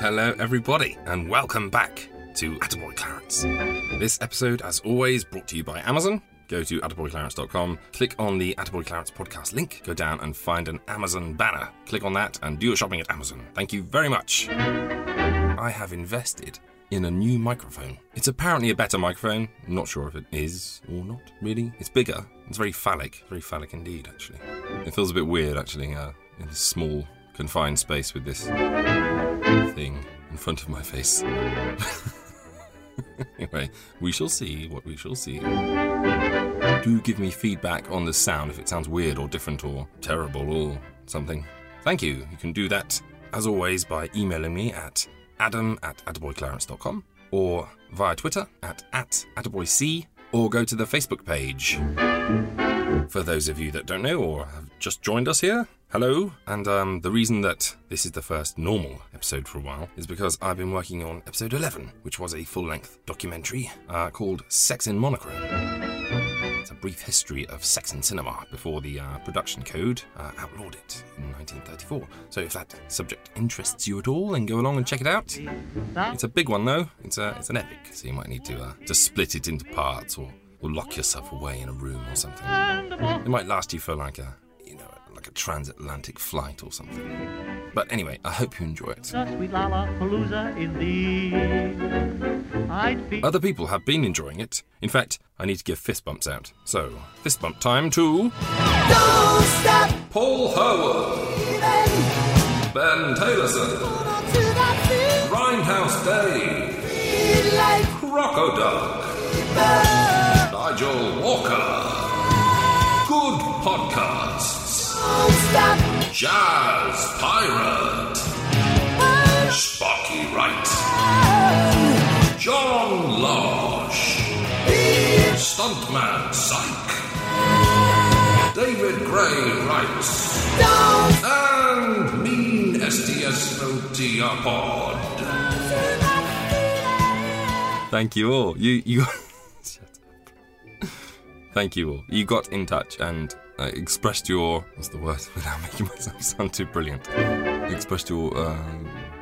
Hello, everybody, and welcome back to Attaboy Clarence. This episode, as always, brought to you by Amazon. Go to attaboyclarence.com, click on the Attaboy Clarence podcast link, go down and find an Amazon banner. Click on that and do your shopping at Amazon. Thank you very much. I have invested in a new microphone. It's apparently a better microphone. Not sure if it is or not, really. It's bigger. It's very phallic. Very phallic indeed, actually. It feels a bit weird, actually, uh, in this small, confined space with this thing in front of my face. anyway, we shall see what we shall see. Do give me feedback on the sound if it sounds weird or different or terrible or something. Thank you. You can do that, as always, by emailing me at adam at attaboyclarence.com or via Twitter at, at attaboyc or go to the Facebook page. For those of you that don't know or have just joined us here, hello. And um, the reason that this is the first normal episode for a while is because I've been working on episode 11, which was a full length documentary uh, called Sex in Monochrome. A brief history of sex in cinema before the uh, production code uh, outlawed it in 1934. So if that subject interests you at all, then go along and check it out. It's a big one though. It's a it's an epic, so you might need to uh, to split it into parts or, or lock yourself away in a room or something. It might last you for like a you know like a transatlantic flight or something. But anyway, I hope you enjoy it. Sweet Lollapalooza in thee. I'd feel Other people have been enjoying it. In fact, I need to give fist bumps out. So, fist bump time to. Paul Howard. Ben Taylorson. Grindhouse Dave. Crocodile. Nigel Walker. Good podcasts. Jazz Pirate. John Losh. Stuntman Psych. David Gray writes. And Mean STS Pod. Thank you all. You you. Thank you all. You got in touch and uh, expressed your what's the word without making myself sound too brilliant. Expressed your uh,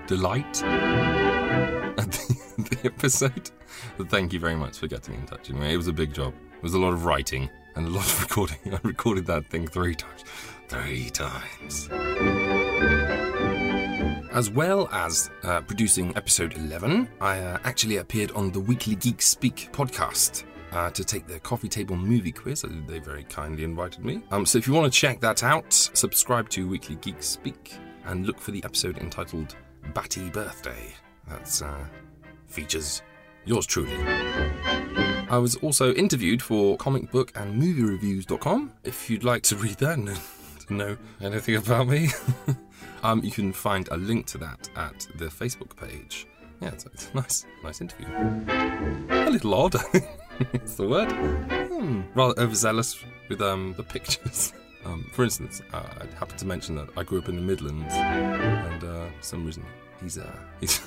delight at the, the episode. But thank you very much for getting in touch. Anyway, it was a big job. It was a lot of writing and a lot of recording. I recorded that thing three times. Three times. As well as uh, producing episode 11, I uh, actually appeared on the Weekly Geek Speak podcast uh, to take their coffee table movie quiz. They very kindly invited me. Um, so if you want to check that out, subscribe to Weekly Geek Speak and look for the episode entitled Batty Birthday. That's uh, features yours truly. I was also interviewed for comicbook and movie If you'd like to read that and know anything about me, um, you can find a link to that at the Facebook page. Yeah, it's, it's a nice, nice interview. A little odd, it's the word. Hmm, rather overzealous with um, the pictures. Um, for instance, uh, I happened to mention that I grew up in the Midlands, and uh, for some reason he's uh, he's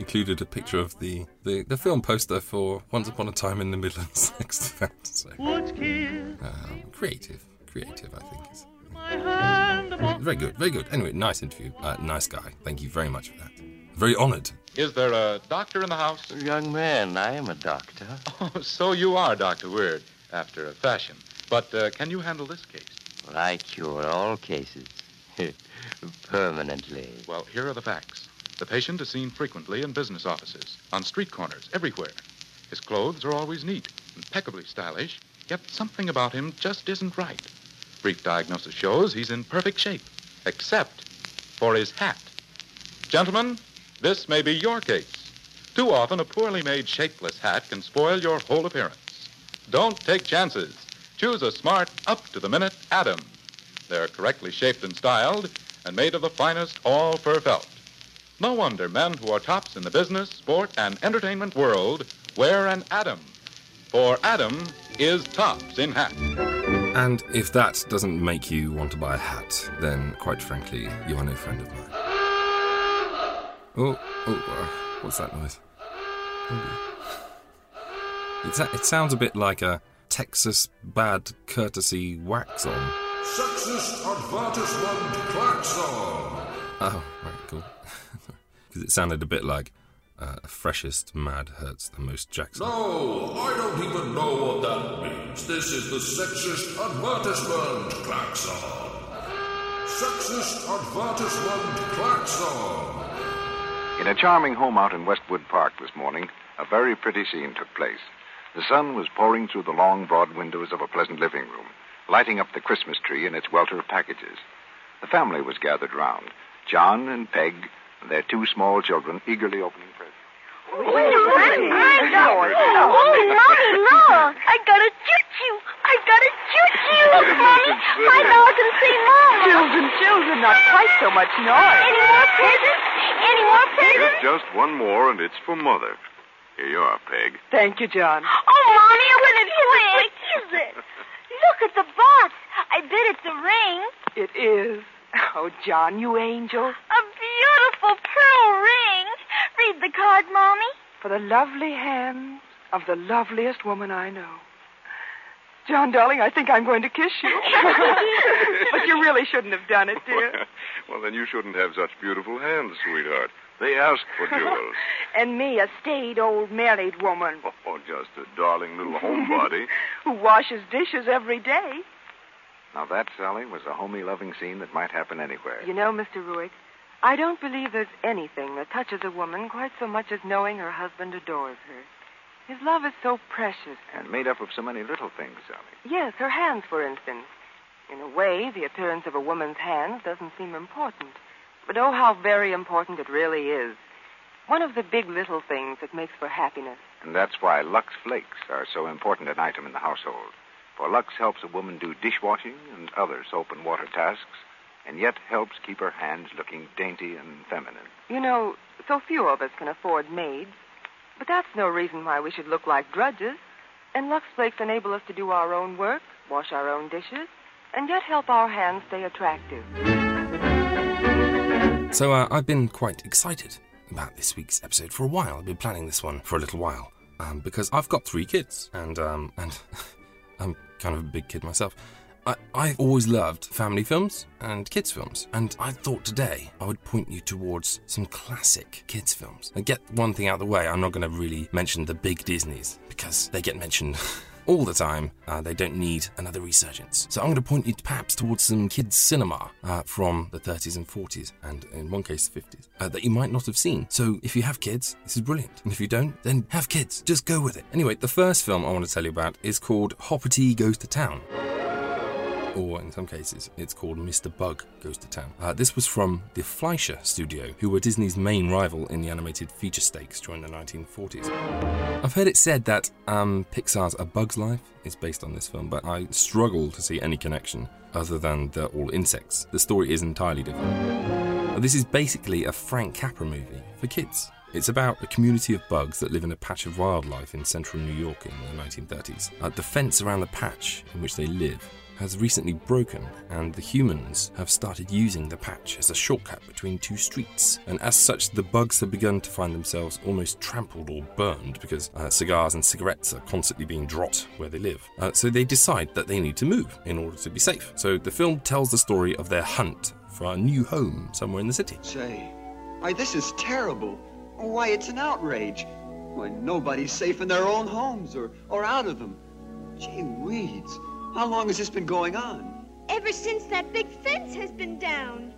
included a picture of the, the, the film poster for Once Upon a Time in the Midlands next to that. So, um, creative, creative, I think. Is, my very good, very good. Anyway, nice interview. Uh, nice guy. Thank you very much for that. Very honoured. Is there a doctor in the house? Young man, I am a doctor. Oh, so you are, Dr. Weird, after a fashion. But uh, can you handle this case? I cure all cases. Permanently. Well, here are the facts. The patient is seen frequently in business offices, on street corners, everywhere. His clothes are always neat, impeccably stylish, yet something about him just isn't right. Brief diagnosis shows he's in perfect shape, except for his hat. Gentlemen, this may be your case. Too often, a poorly made, shapeless hat can spoil your whole appearance. Don't take chances. Choose a smart, up to the minute Adam. They're correctly shaped and styled and made of the finest all fur felt. No wonder men who are tops in the business, sport, and entertainment world wear an Adam. For Adam is tops in hat. And if that doesn't make you want to buy a hat, then quite frankly, you are no friend of mine. Oh, oh, uh, what's that noise? It's, it sounds a bit like a Texas bad courtesy wax on. Sexist advertisement klaxon. Oh, right, cool. Because it sounded a bit like uh, freshest mad hurts the most Jackson. No, I don't even know what that means. This is the sexist advertisement klaxon. Sexist advertisement klaxon. In a charming home out in Westwood Park this morning, a very pretty scene took place. The sun was pouring through the long, broad windows of a pleasant living room, lighting up the Christmas tree in its welter of packages. The family was gathered round John and Peg, and their two small children eagerly opening presents. Oh, oh, Mommy, look! I got a choo-choo! I got a choo-choo! Mommy, I know I can see Mama! Children, children, not quite so much noise. Any more presents? Any more presents? Just one more, and it's for Mother. Here you are, Peg. Thank you, John. Oh, Mommy, I want to twin! What is it? Look at the box. I bet it's a ring. It is. Oh, John, you angel. A beautiful pearl ring. Read the card, Mommy. For the lovely hands of the loveliest woman I know. John, darling, I think I'm going to kiss you. but you really shouldn't have done it, dear. well, then you shouldn't have such beautiful hands, sweetheart. They asked for jewels. and me, a staid old married woman oh, just a darling little homebody. who washes dishes every day. Now, that, Sally, was a homey, loving scene that might happen anywhere. You know, Mr. Ruick, I don't believe there's anything that touches a woman quite so much as knowing her husband adores her. His love is so precious. And made up of so many little things, Sally. Yes, her hands, for instance. In a way, the appearance of a woman's hands doesn't seem important. But oh, how very important it really is. One of the big little things that makes for happiness. And that's why Lux Flakes are so important an item in the household. For Lux helps a woman do dishwashing and other soap and water tasks, and yet helps keep her hands looking dainty and feminine. You know, so few of us can afford maids. But that's no reason why we should look like drudges. And Lux Flakes enable us to do our own work, wash our own dishes, and yet help our hands stay attractive. So uh, I've been quite excited about this week's episode for a while. I've been planning this one for a little while um, because I've got three kids, and um, and I'm kind of a big kid myself. I, I've always loved family films and kids films, and I thought today I would point you towards some classic kids films. And get one thing out of the way, I'm not going to really mention the big Disneys because they get mentioned all the time. Uh, they don't need another resurgence. So I'm going to point you perhaps towards some kids' cinema uh, from the 30s and 40s, and in one case, the 50s, uh, that you might not have seen. So if you have kids, this is brilliant. And if you don't, then have kids. Just go with it. Anyway, the first film I want to tell you about is called Hoppity Goes to Town or in some cases, it's called Mr. Bug Goes to Town. Uh, this was from the Fleischer Studio, who were Disney's main rival in the animated feature stakes during the 1940s. I've heard it said that um, Pixar's A Bug's Life is based on this film, but I struggle to see any connection other than they're all insects. The story is entirely different. This is basically a Frank Capra movie for kids. It's about a community of bugs that live in a patch of wildlife in central New York in the 1930s. Uh, the fence around the patch in which they live has recently broken, and the humans have started using the patch as a shortcut between two streets. And as such, the bugs have begun to find themselves almost trampled or burned because uh, cigars and cigarettes are constantly being dropped where they live. Uh, so they decide that they need to move in order to be safe. So the film tells the story of their hunt for a new home somewhere in the city. Say, why, this is terrible. Why, it's an outrage. Why, nobody's safe in their own homes or, or out of them. Gee weeds. How long has this been going on? Ever since that big fence has been down.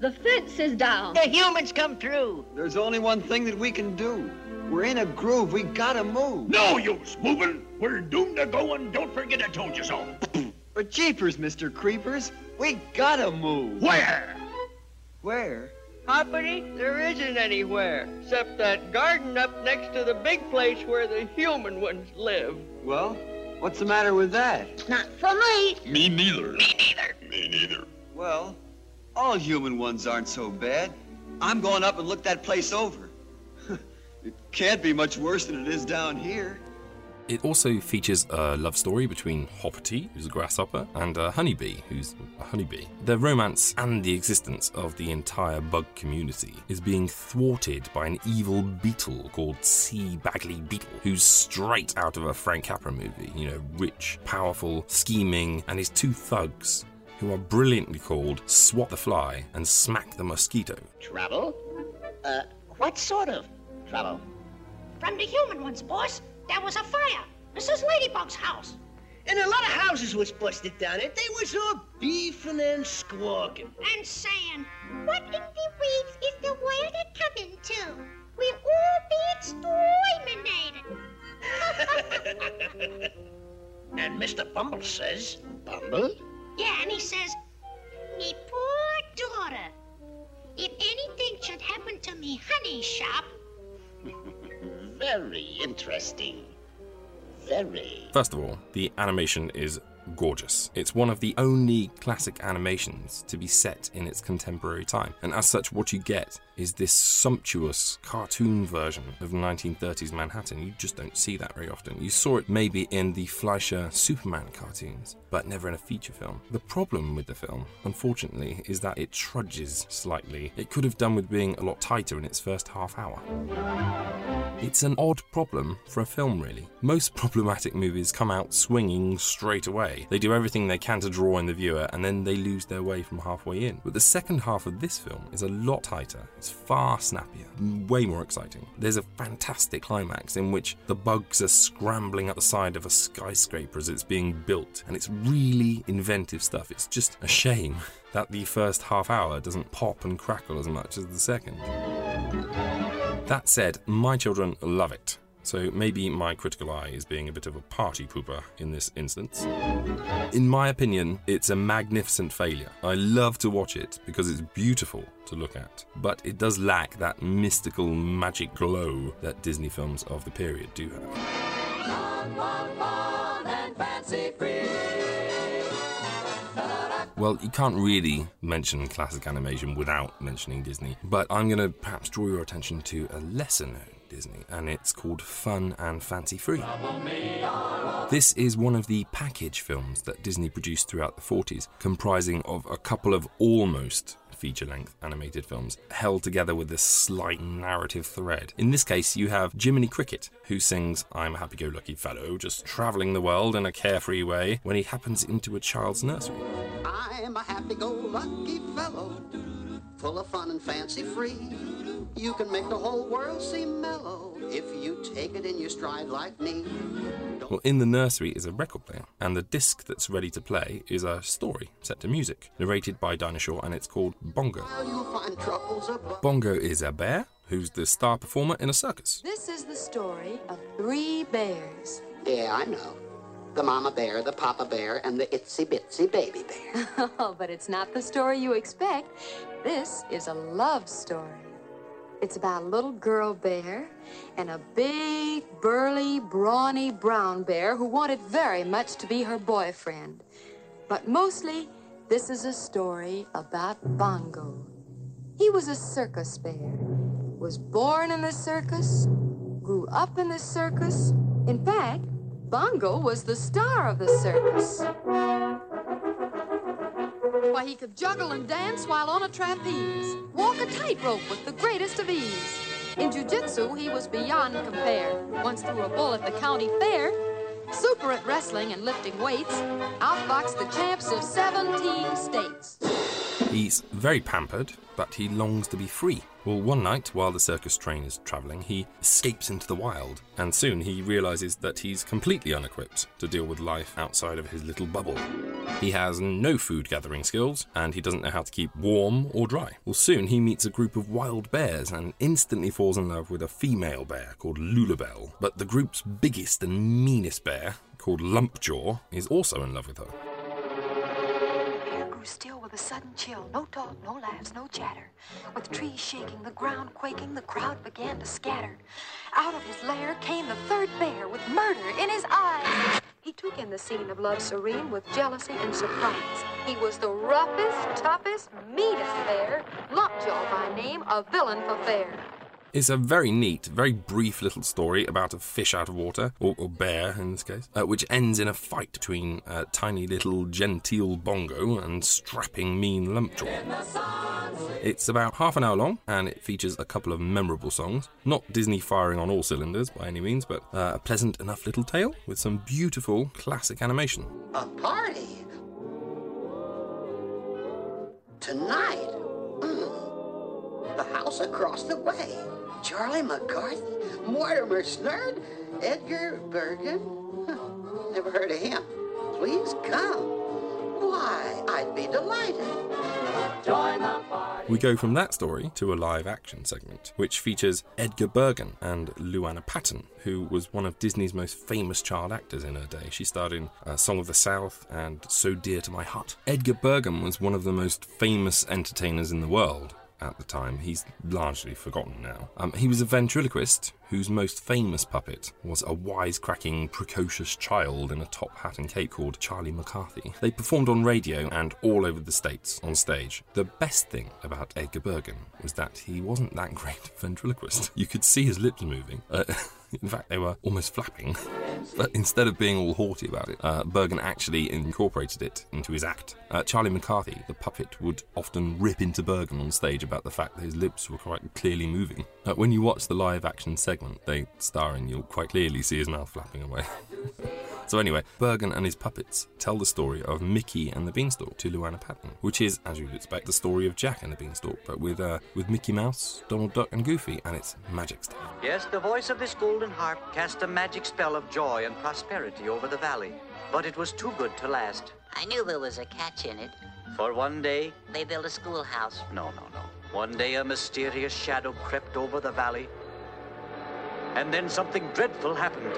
The fence is down. The humans come through. There's only one thing that we can do. We're in a groove. We gotta move. No use moving. We're doomed to go, and don't forget I told you so. But jeepers, Mr. Creepers, we gotta move. Where? Where? Hoppity, there isn't anywhere, except that garden up next to the big place where the human ones live. Well, what's the matter with that? Not for me. Me neither. Me neither. Me neither. Well, all human ones aren't so bad. I'm going up and look that place over. it can't be much worse than it is down here. It also features a love story between Hoppity, who's a grasshopper, and a honeybee, who's a honeybee. Their romance and the existence of the entire bug community is being thwarted by an evil beetle called C. Bagley Beetle, who's straight out of a Frank Capra movie. You know, rich, powerful, scheming, and his two thugs, who are brilliantly called Swat the Fly and Smack the Mosquito. Trouble? Uh, what sort of trouble? From the human ones, boss. There was a fire. Mrs. Ladybug's house. And a lot of houses was busted down it. They was all beefing and squawking. And saying, What in the weeds is the world a coming to? We'll all be exterminated. and Mr. Bumble says, Bumble? Yeah, and he says, Me poor daughter. If anything should happen to me honey shop, Very interesting. Very. First of all, the animation is gorgeous. It's one of the only classic animations to be set in its contemporary time, and as such, what you get is this sumptuous cartoon version of 1930s Manhattan. You just don't see that very often. You saw it maybe in the Fleischer Superman cartoons, but never in a feature film. The problem with the film, unfortunately, is that it trudges slightly. It could have done with being a lot tighter in its first half hour. It's an odd problem for a film, really. Most problematic movies come out swinging straight away. They do everything they can to draw in the viewer, and then they lose their way from halfway in. But the second half of this film is a lot tighter. Far snappier, way more exciting. There's a fantastic climax in which the bugs are scrambling up the side of a skyscraper as it's being built, and it's really inventive stuff. It's just a shame that the first half hour doesn't pop and crackle as much as the second. That said, my children love it. So maybe my critical eye is being a bit of a party pooper in this instance. In my opinion, it's a magnificent failure. I love to watch it because it's beautiful to look at, but it does lack that mystical magic glow that Disney films of the period do have. Well, you can't really mention classic animation without mentioning Disney, but I'm going to perhaps draw your attention to a lesser known Disney, and it's called Fun and Fancy Free. This is one of the package films that Disney produced throughout the 40s, comprising of a couple of almost feature length animated films held together with this slight narrative thread. In this case, you have Jiminy Cricket, who sings I'm a happy go lucky fellow, just travelling the world in a carefree way when he happens into a child's nursery. I'm a happy-go-lucky fellow, full of fun and fancy free. You can make the whole world seem mellow if you take it in your stride like me. Well, in the nursery is a record player, and the disc that's ready to play is a story set to music, narrated by Dinah Shore, and it's called Bongo. You'll find troubles above. Bongo is a bear who's the star performer in a circus. This is the story of three bears. Yeah, I know. The mama bear, the papa bear, and the itsy bitsy baby bear. Oh, but it's not the story you expect. This is a love story. It's about a little girl bear and a big, burly, brawny brown bear who wanted very much to be her boyfriend. But mostly, this is a story about Bongo. He was a circus bear, was born in the circus, grew up in the circus. In fact, Bongo was the star of the circus. Why, he could juggle and dance while on a trapeze, walk a tightrope with the greatest of ease. In jujitsu, he was beyond compare. Once threw a bull at the county fair. Super at wrestling and lifting weights, outboxed the champs of 17 states. He's very pampered, but he longs to be free. Well, one night, while the circus train is travelling, he escapes into the wild, and soon he realises that he's completely unequipped to deal with life outside of his little bubble. He has no food gathering skills, and he doesn't know how to keep warm or dry. Well, soon he meets a group of wild bears and instantly falls in love with a female bear called Lulabelle. But the group's biggest and meanest bear, called Lumpjaw, is also in love with her. still a sudden chill. No talk, no laughs, no chatter. With trees shaking, the ground quaking, the crowd began to scatter. Out of his lair came the third bear with murder in his eyes. He took in the scene of love serene with jealousy and surprise. He was the roughest, toughest, meanest bear, Lockjaw by name, a villain for fair. It's a very neat, very brief little story about a fish out of water, or, or bear in this case, uh, which ends in a fight between uh, tiny little genteel Bongo and strapping mean Lumpjaw. It's about half an hour long and it features a couple of memorable songs. Not Disney firing on all cylinders by any means, but uh, a pleasant enough little tale with some beautiful classic animation. A party? Tonight? Mm. The house across the way. Charlie McCarthy? Mortimer Snerd? Edgar Bergen? Huh. Never heard of him. Please come. Why, I'd be delighted. Join the party. We go from that story to a live action segment, which features Edgar Bergen and Luana Patten, who was one of Disney's most famous child actors in her day. She starred in uh, Song of the South and So Dear to My Heart. Edgar Bergen was one of the most famous entertainers in the world at the time. He's largely forgotten now. Um, he was a ventriloquist whose most famous puppet was a wisecracking, precocious child in a top hat and cape called Charlie McCarthy. They performed on radio and all over the States on stage. The best thing about Edgar Bergen was that he wasn't that great a ventriloquist. You could see his lips moving. Uh, in fact, they were almost flapping. But instead of being all haughty about it, uh, Bergen actually incorporated it into his act. Uh, Charlie McCarthy, the puppet, would often rip into Bergen on stage about the fact that his lips were quite clearly moving. Uh, when you watch the live action segment they star in, you'll quite clearly see his mouth flapping away. So anyway, Bergen and his puppets tell the story of Mickey and the Beanstalk to Luana Patten, which is, as you'd expect, the story of Jack and the Beanstalk, but with uh, with Mickey Mouse, Donald Duck, and Goofy, and it's magic stuff. Yes, the voice of this golden harp cast a magic spell of joy and prosperity over the valley, but it was too good to last. I knew there was a catch in it. For one day, They built a schoolhouse. no, no, no. One day a mysterious shadow crept over the valley, and then something dreadful happened.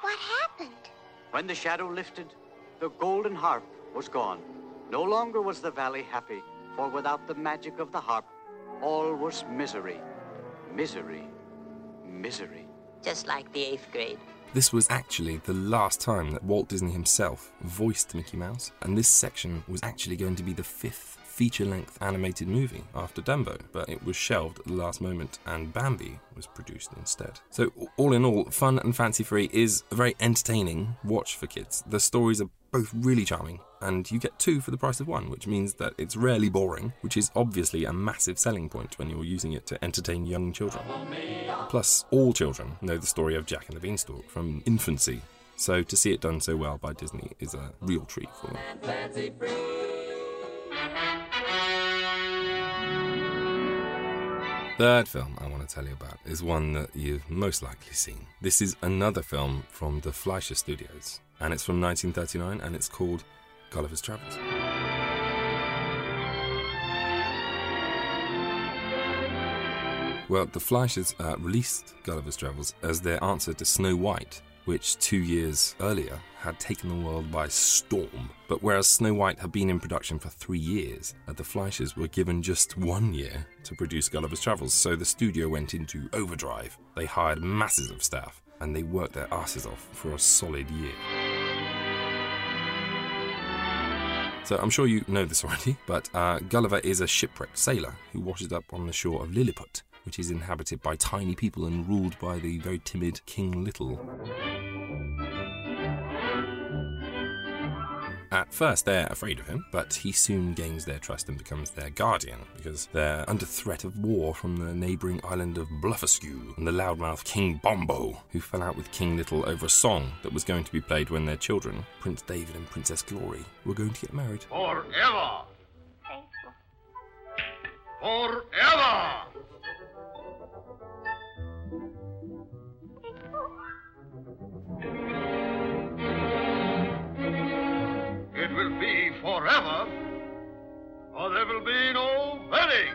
What happened? When the shadow lifted, the golden harp was gone. No longer was the valley happy, for without the magic of the harp, all was misery. Misery. Misery. Just like the eighth grade. This was actually the last time that Walt Disney himself voiced Mickey Mouse, and this section was actually going to be the fifth feature length animated movie after Dumbo, but it was shelved at the last moment and Bambi was produced instead. So, all in all, Fun and Fancy Free is a very entertaining watch for kids. The stories are both really charming, and you get two for the price of one, which means that it's rarely boring, which is obviously a massive selling point when you're using it to entertain young children. Plus, all children know the story of Jack and the Beanstalk from infancy, so to see it done so well by Disney is a real treat for them. Third film I want to tell you about is one that you've most likely seen. This is another film from the Fleischer Studios, and it's from 1939, and it's called Gulliver's Travels. Well, the Fleischers uh, released Gulliver's Travels as their answer to Snow White, which two years earlier had taken the world by storm. But whereas Snow White had been in production for three years, uh, the Fleischers were given just one year to produce Gulliver's Travels, so the studio went into overdrive. They hired masses of staff and they worked their asses off for a solid year. So I'm sure you know this already, but uh, Gulliver is a shipwrecked sailor who washes up on the shore of Lilliput, which is inhabited by tiny people and ruled by the very timid King Little. At first, they're afraid of him, but he soon gains their trust and becomes their guardian because they're under threat of war from the neighbouring island of Blefuscu and the loudmouth King Bombo, who fell out with King Little over a song that was going to be played when their children, Prince David and Princess Glory, were going to get married. Forever! Forever! Forever, or there will be no wedding.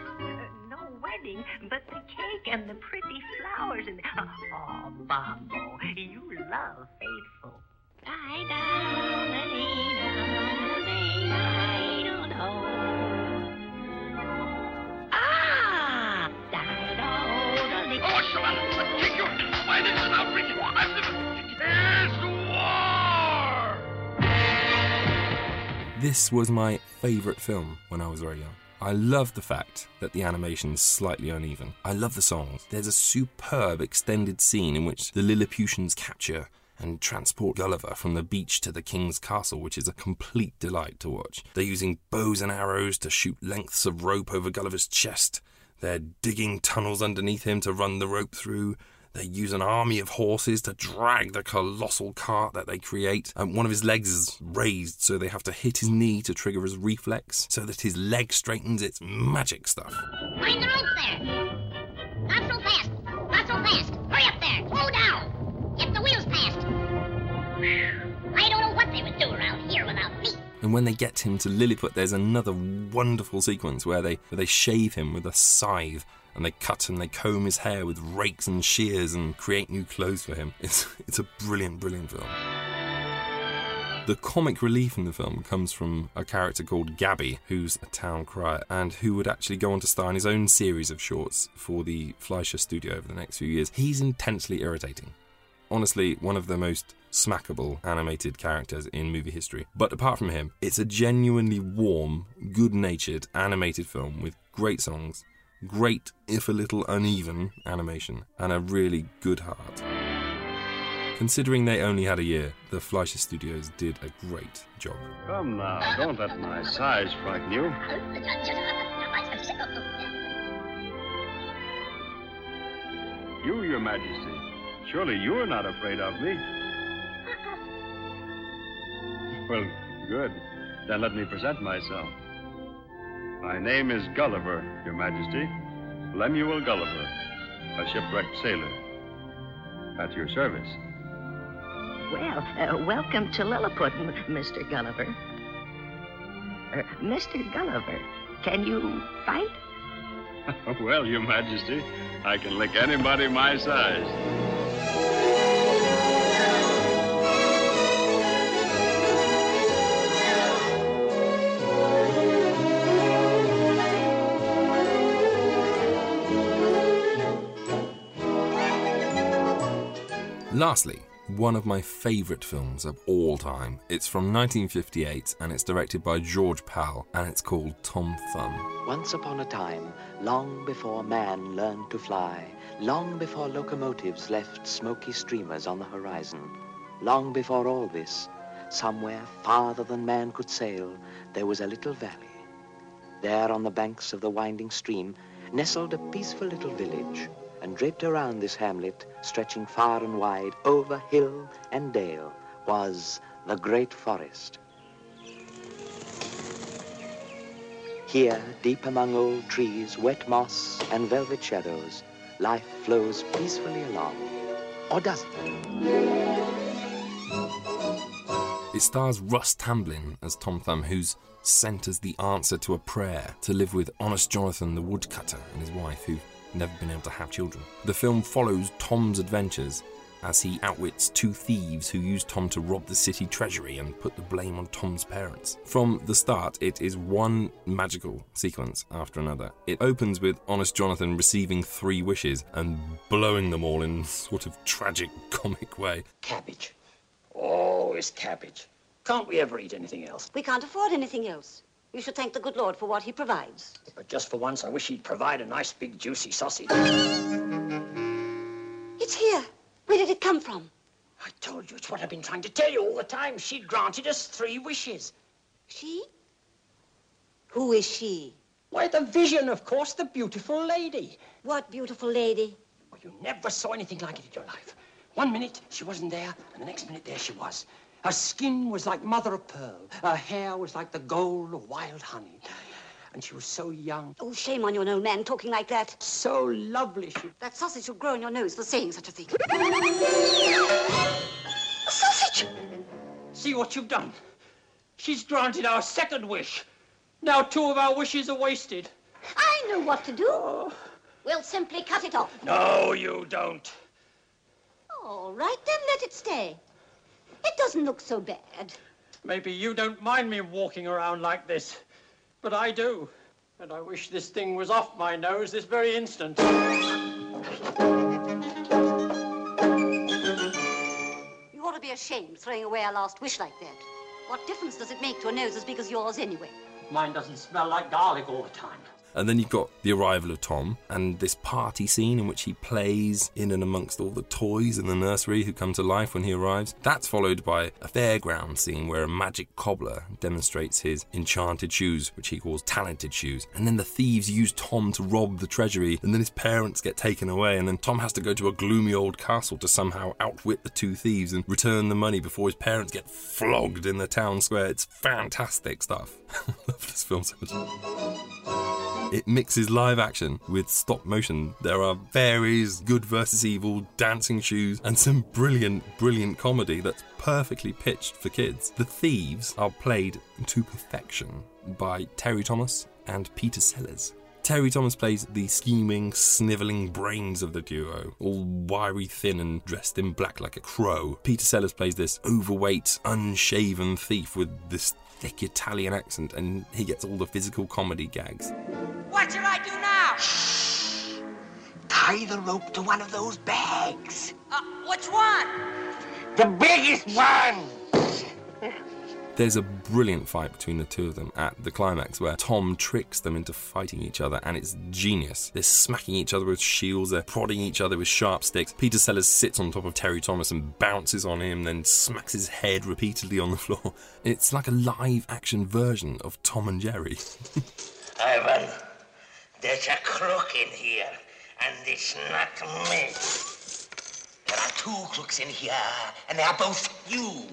No wedding? but the cake and the pretty flowers and oh, Bombo, you love faithful. Ah, This was my favourite film when I was very young. I love the fact that the animation is slightly uneven. I love the songs. There's a superb extended scene in which the Lilliputians capture and transport Gulliver from the beach to the king's castle, which is a complete delight to watch. They're using bows and arrows to shoot lengths of rope over Gulliver's chest. They're digging tunnels underneath him to run the rope through. They use an army of horses to drag the colossal cart that they create. And one of his legs is raised, so they have to hit his knee to trigger his reflex, so that his leg straightens. It's magic stuff. Find the rope there. Not so fast. Not so fast. Hurry up there. Slow down. Get the wheels past. I don't know what they would do around here without me. And when they get him to Lilliput, there's another wonderful sequence where they where they shave him with a scythe and they cut and they comb his hair with rakes and shears and create new clothes for him. It's it's a brilliant, brilliant film. The comic relief in the film comes from a character called Gabby, who's a town crier, and who would actually go on to star in his own series of shorts for the Fleischer studio over the next few years. He's intensely irritating. Honestly, one of the most smackable animated characters in movie history. But apart from him, it's a genuinely warm, good natured animated film with great songs, great, if a little uneven, animation, and a really good heart. Considering they only had a year, the Fleischer Studios did a great job. Come now, don't let my size frighten you. You, Your Majesty, surely you are not afraid of me. Well, good. Then let me present myself. My name is Gulliver, Your Majesty. Lemuel Gulliver, a shipwrecked sailor. At your service. Well, uh, welcome to Lilliput, M- Mr. Gulliver. Uh, Mr. Gulliver, can you fight? well, Your Majesty, I can lick anybody my size. Lastly, one of my favourite films of all time. It's from 1958 and it's directed by George Pal and it's called Tom Thumb. Once upon a time, long before man learned to fly, long before locomotives left smoky streamers on the horizon, long before all this, somewhere farther than man could sail, there was a little valley. There on the banks of the winding stream nestled a peaceful little village, and draped around this hamlet, stretching far and wide over hill and dale, was the great forest. Here, deep among old trees, wet moss, and velvet shadows, life flows peacefully along. Or does it? It stars Russ Tamblyn as Tom Thumb, who's sent as the answer to a prayer to live with Honest Jonathan the woodcutter and his wife, who've never been able to have children. The film follows Tom's adventures as he outwits two thieves who use Tom to rob the city treasury and put the blame on Tom's parents. From the start, it is one magical sequence after another. It opens with Honest Jonathan receiving three wishes and blowing them all in sort of tragic comic way. Cabbage. Oh, Always cabbage. Can't we ever eat anything else? We can't afford anything else. You should thank the good Lord for what he provides. But just for once, I wish he'd provide a nice big juicy sausage. It's here. Where did it come from? I told you, it's what I've been trying to tell you all the time. She granted us three wishes. She? Who is she? Why, the vision, of course, the beautiful lady. What beautiful lady? Well, you never saw anything like it in your life. One minute she wasn't there, and the next minute there she was. Her skin was like mother of pearl. Her hair was like the gold of wild honey. And she was so young. Oh, shame on you, an old man, talking like that. So lovely she... That sausage will grow on your nose for saying such a thing. A sausage! See what you've done. She's granted our second wish. Now two of our wishes are wasted. I know what to do. Oh, We'll simply cut it off. No, you don't. All right, then let it stay. It doesn't look so bad. Maybe you don't mind me walking around like this, but I do. And I wish this thing was off my nose this very instant. You ought to be ashamed throwing away a last wish like that. What difference does it make to a nose as big as yours anyway? Mine doesn't smell like garlic all the time. And then you've got the arrival of Tom and this party scene in which he plays in and amongst all the toys in the nursery who come to life when he arrives. That's followed by a fairground scene where a magic cobbler demonstrates his enchanted shoes, which he calls talented shoes. And then the thieves use Tom to rob the treasury, and then his parents get taken away, and then Tom has to go to a gloomy old castle to somehow outwit the two thieves and return the money before his parents get flogged in the town square. It's fantastic stuff. I love this film so much. It mixes live action with stop motion. There are fairies, good versus evil, dancing shoes, and some brilliant, brilliant comedy that's perfectly pitched for kids. The thieves are played to perfection by Terry Thomas and Peter Sellers. Terry Thomas plays the scheming, snivelling brains of the duo, all wiry thin and dressed in black like a crow. Peter Sellers plays this overweight, unshaven thief with this thick Italian accent, and he gets all the physical comedy gags. What shall I do now? Shh! Tie the rope to one of those bags. Uh, which one? The biggest one. There's a brilliant fight between the two of them at the climax where Tom tricks them into fighting each other, and it's genius. They're smacking each other with shields, they're prodding each other with sharp sticks. Peter Sellers sits on top of Terry Thomas and bounces on him, then smacks his head repeatedly on the floor. It's like a live action version of Tom and Jerry. Ivan, there's a crook in here, and it's not me. There are two crooks in here, and they are both you.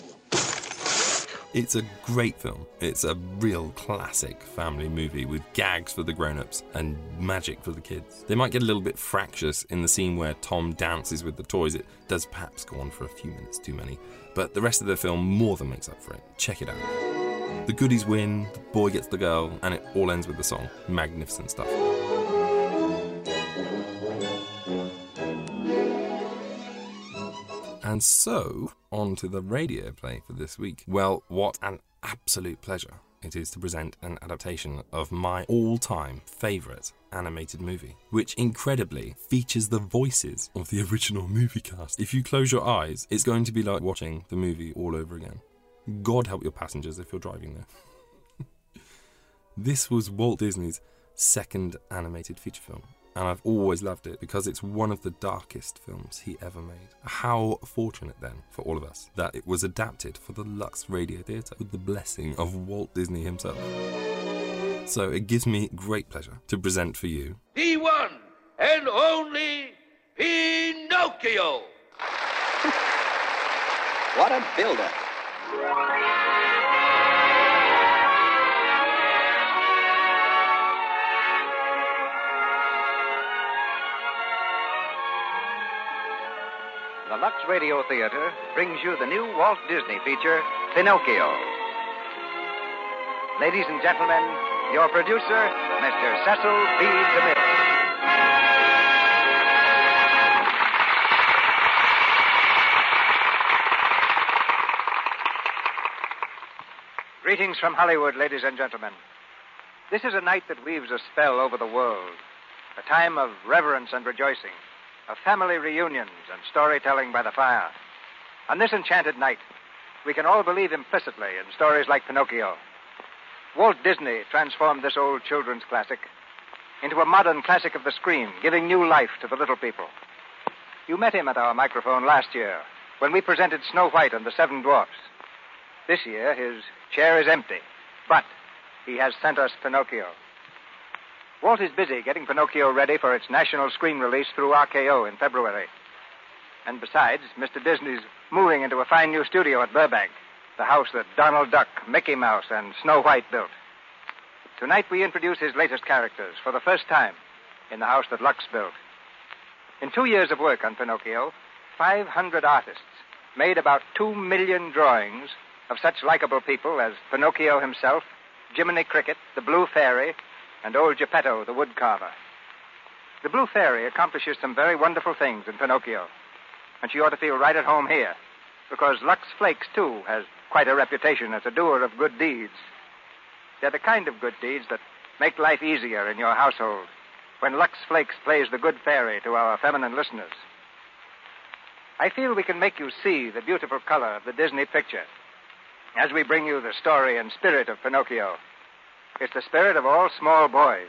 It's a great film. It's a real classic family movie with gags for the grown ups and magic for the kids. They might get a little bit fractious in the scene where Tom dances with the toys. It does perhaps go on for a few minutes too many, but the rest of the film more than makes up for it. Check it out. The goodies win, the boy gets the girl, and it all ends with the song. Magnificent stuff. And so, on to the radio play for this week. Well, what an absolute pleasure it is to present an adaptation of my all time favourite animated movie, which incredibly features the voices of the original movie cast. If you close your eyes, it's going to be like watching the movie all over again. God help your passengers if you're driving there. this was Walt Disney's second animated feature film, and I've always loved it because it's one of the darkest films he ever made. How fortunate then for all of us that it was adapted for the Lux Radio Theatre with the blessing of Walt Disney himself. So it gives me great pleasure to present for you The one and only Pinocchio. What a build-up. Lux Radio Theater brings you the new Walt Disney feature, Pinocchio. Ladies and gentlemen, your producer, Mr. Cecil B. DeMille. Greetings from Hollywood, ladies and gentlemen. This is a night that weaves a spell over the world, a time of reverence and rejoicing, of family reunions and storytelling by the fire. On this enchanted night, we can all believe implicitly in stories like Pinocchio. Walt Disney transformed this old children's classic into a modern classic of the screen, giving new life to the little people. You met him at our microphone last year when we presented Snow White and the Seven Dwarfs. This year, his chair is empty, but he has sent us Pinocchio. Walt is busy getting Pinocchio ready for its national screen release through RKO in February. And besides, Mr. Disney's moving into a fine new studio at Burbank, the house that Donald Duck, Mickey Mouse, and Snow White built. Tonight we introduce his latest characters for the first time in the house that Lux built. In two years of work on Pinocchio, 500 artists made about two million drawings of such likable people as Pinocchio himself, Jiminy Cricket, the Blue Fairy, and old Geppetto, the woodcarver. The Blue Fairy accomplishes some very wonderful things in Pinocchio. And she ought to feel right at home here. Because Lux Flakes, too, has quite a reputation as a doer of good deeds. They're the kind of good deeds that make life easier in your household when Lux Flakes plays the good fairy to our feminine listeners. I feel we can make you see the beautiful color of the Disney picture as we bring you the story and spirit of Pinocchio. It's the spirit of all small boys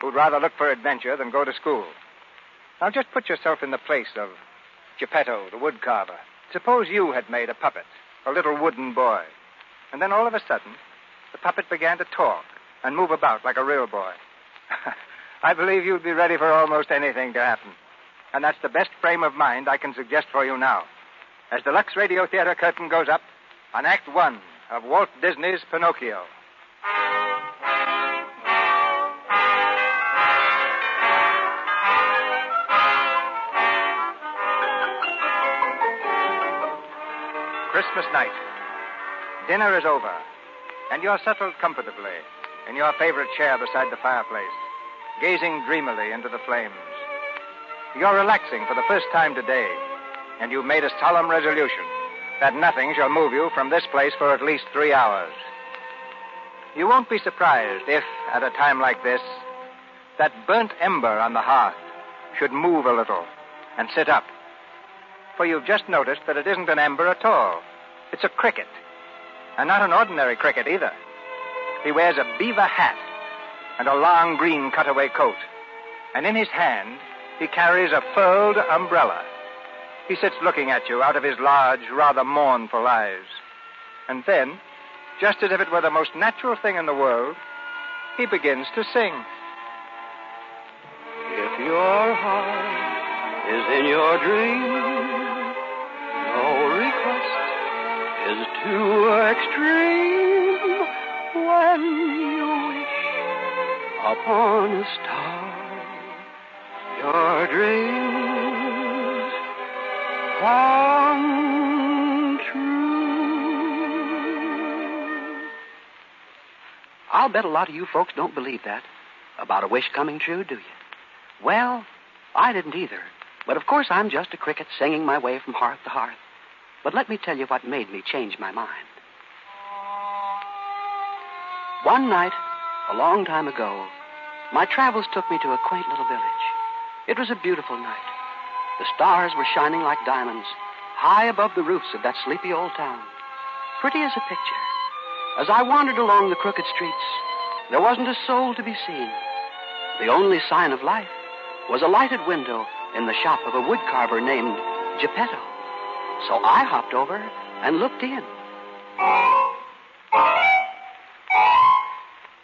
who'd rather look for adventure than go to school. Now just put yourself in the place of Geppetto, the woodcarver. Suppose you had made a puppet, a little wooden boy, and then all of a sudden, the puppet began to talk and move about like a real boy. I believe you'd be ready for almost anything to happen. And that's the best frame of mind I can suggest for you now. As the Lux Radio Theater curtain goes up on Act One of Walt Disney's Pinocchio. Christmas night. Dinner is over, and you're settled comfortably in your favorite chair beside the fireplace, gazing dreamily into the flames. You're relaxing for the first time today, and you've made a solemn resolution that nothing shall move you from this place for at least three hours. You won't be surprised if, at a time like this, that burnt ember on the hearth should move a little and sit up. For you've just noticed that it isn't an ember at all. It's a cricket. And not an ordinary cricket either. He wears a beaver hat and a long green cutaway coat. And in his hand, he carries a furled umbrella. He sits looking at you out of his large, rather mournful eyes. And then, just as if it were the most natural thing in the world, he begins to sing. If your heart is in your dream, is too extreme when you wish upon a star. Your dreams come true. I'll bet a lot of you folks don't believe that. About a wish coming true, do you? Well, I didn't either. But of course, I'm just a cricket singing my way from hearth to hearth. But let me tell you what made me change my mind. One night, a long time ago, my travels took me to a quaint little village. It was a beautiful night. The stars were shining like diamonds, high above the roofs of that sleepy old town. Pretty as a picture. As I wandered along the crooked streets, there wasn't a soul to be seen. The only sign of life was a lighted window in the shop of a woodcarver named Geppetto. So I hopped over and looked in.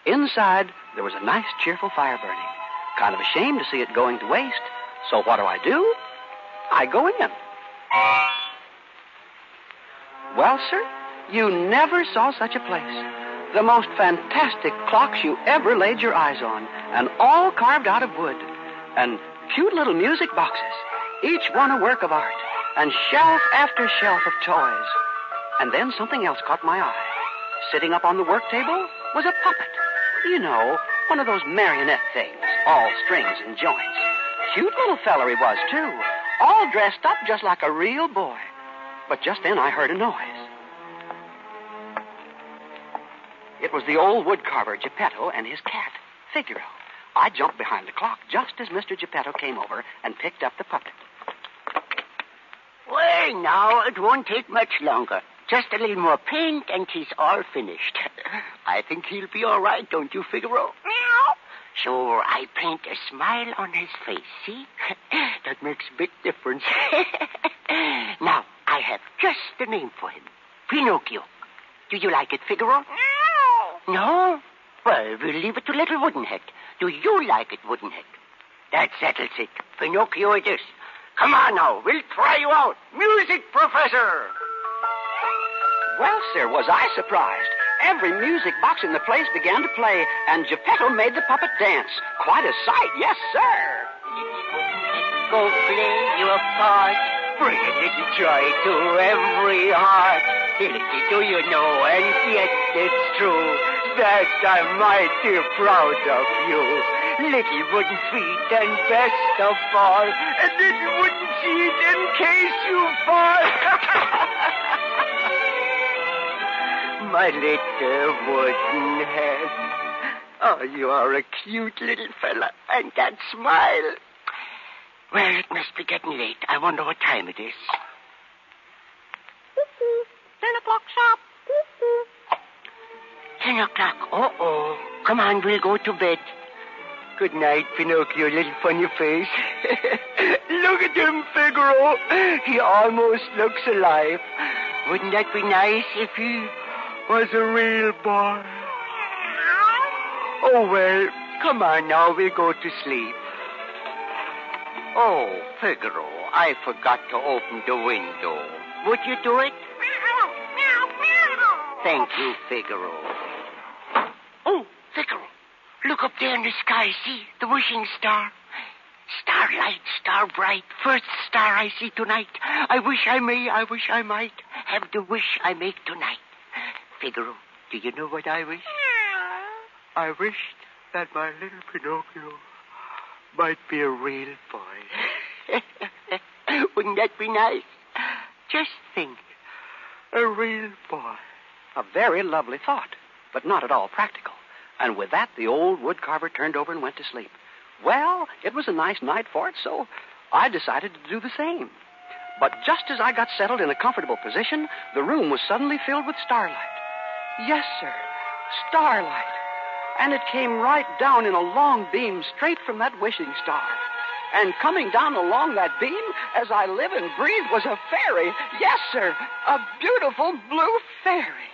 Inside, there was a nice, cheerful fire burning. Kind of ashamed to see it going to waste. So what do I do? I go in. Well, sir, you never saw such a place. The most fantastic clocks you ever laid your eyes on, and all carved out of wood. And cute little music boxes, each one a work of art, and shelf after shelf of toys. And then something else caught my eye. Sitting up on the work table was a puppet. You know, one of those marionette things, all strings and joints. Cute little feller he was, too, all dressed up just like a real boy. But just then I heard a noise. It was the old woodcarver, Geppetto, and his cat, Figaro. I jumped behind the clock just as Mr. Geppetto came over and picked up the puppet. Now, it won't take much longer. Just a little more paint and he's all finished. I think he'll be all right, don't you, Figaro? Meow. Sure, I paint a smile on his face, see? that makes a big difference. now, I have just the name for him. Pinocchio. Do you like it, Figaro? No. No? Well, we'll leave it to little Woodenhead. Do you like it, Woodenhead? That settles it. Pinocchio it is. Come on now, we'll try you out. Music professor! Well, sir, was I surprised. Every music box in the place began to play, and Geppetto made the puppet dance. Quite a sight, yes, sir. Go play your part. Bring a little joy to every heart. Little do you know, and yet it's true, that I'm mighty proud of you. Little wooden feet, and best of all, little wooden seat in case you fall. My little wooden head. Oh, you are a cute little fella, and that smile. Well, it must be getting late. I wonder what time it is. Ten o'clock sharp. Ten o'clock. Uh-oh. Come on, we'll go to bed. Good night, Pinocchio, little funny face. Look at him, Figaro. He almost looks alive. Wouldn't that be nice if he was a real boy? Oh, well, come on now, we'll go to sleep. Oh, Figaro, I forgot to open the window. Would you do it? Thank you, Figaro. Oh, Figaro, look up there in the sky. See, the wishing star. Starlight, star bright, first star I see tonight. I wish I may, I wish I might have the wish I make tonight. Figaro, do you know what I wish? I wished that my little Pinocchio might be a real boy. Wouldn't that be nice? Just think, a real boy. A very lovely thought, but not at all practical. And with that, the old woodcarver turned over and went to sleep. Well, it was a nice night for it, so I decided to do the same. But just as I got settled in a comfortable position, the room was suddenly filled with starlight. Yes, sir, starlight. And it came right down in a long beam straight from that wishing star. And coming down along that beam, as I live and breathe, was a fairy. Yes, sir, a beautiful blue fairy.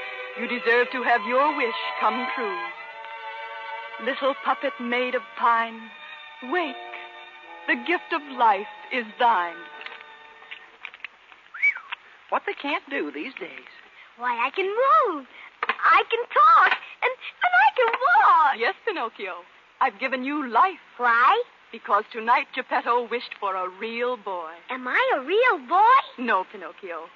You deserve to have your wish come true. Little puppet made of pine, wake. The gift of life is thine. What they can't do these days. Why, I can move. I can talk. And, and I can walk. Yes, Pinocchio. I've given you life. Why? Because tonight Geppetto wished for a real boy. Am I a real boy? No, Pinocchio.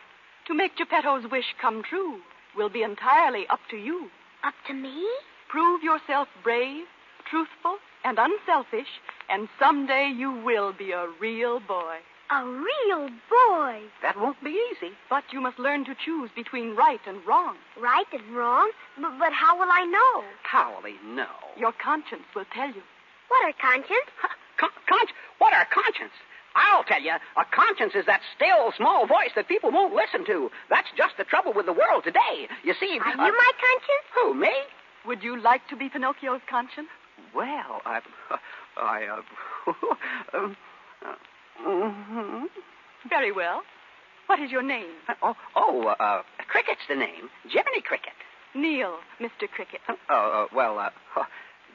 To make Geppetto's wish come true will be entirely up to you. Up to me? Prove yourself brave, truthful, and unselfish, and someday you will be a real boy. A real boy. That won't be easy. But you must learn to choose between right and wrong. Right and wrong? But, but how will I know? How will he know? Your conscience will tell you. What are conscience? Con- con- what are conscience? I'll tell you, a conscience is that still, small voice that people won't listen to. That's just the trouble with the world today. You see, Are uh, you my conscience? who me? Would you like to be Pinocchio's conscience? Well, I, I, uh, um, uh, mhm. Very well. What is your name? oh, oh, uh, Cricket's the name. Jiminy Cricket. Kneel, Mr. Cricket. Oh, uh, well, uh,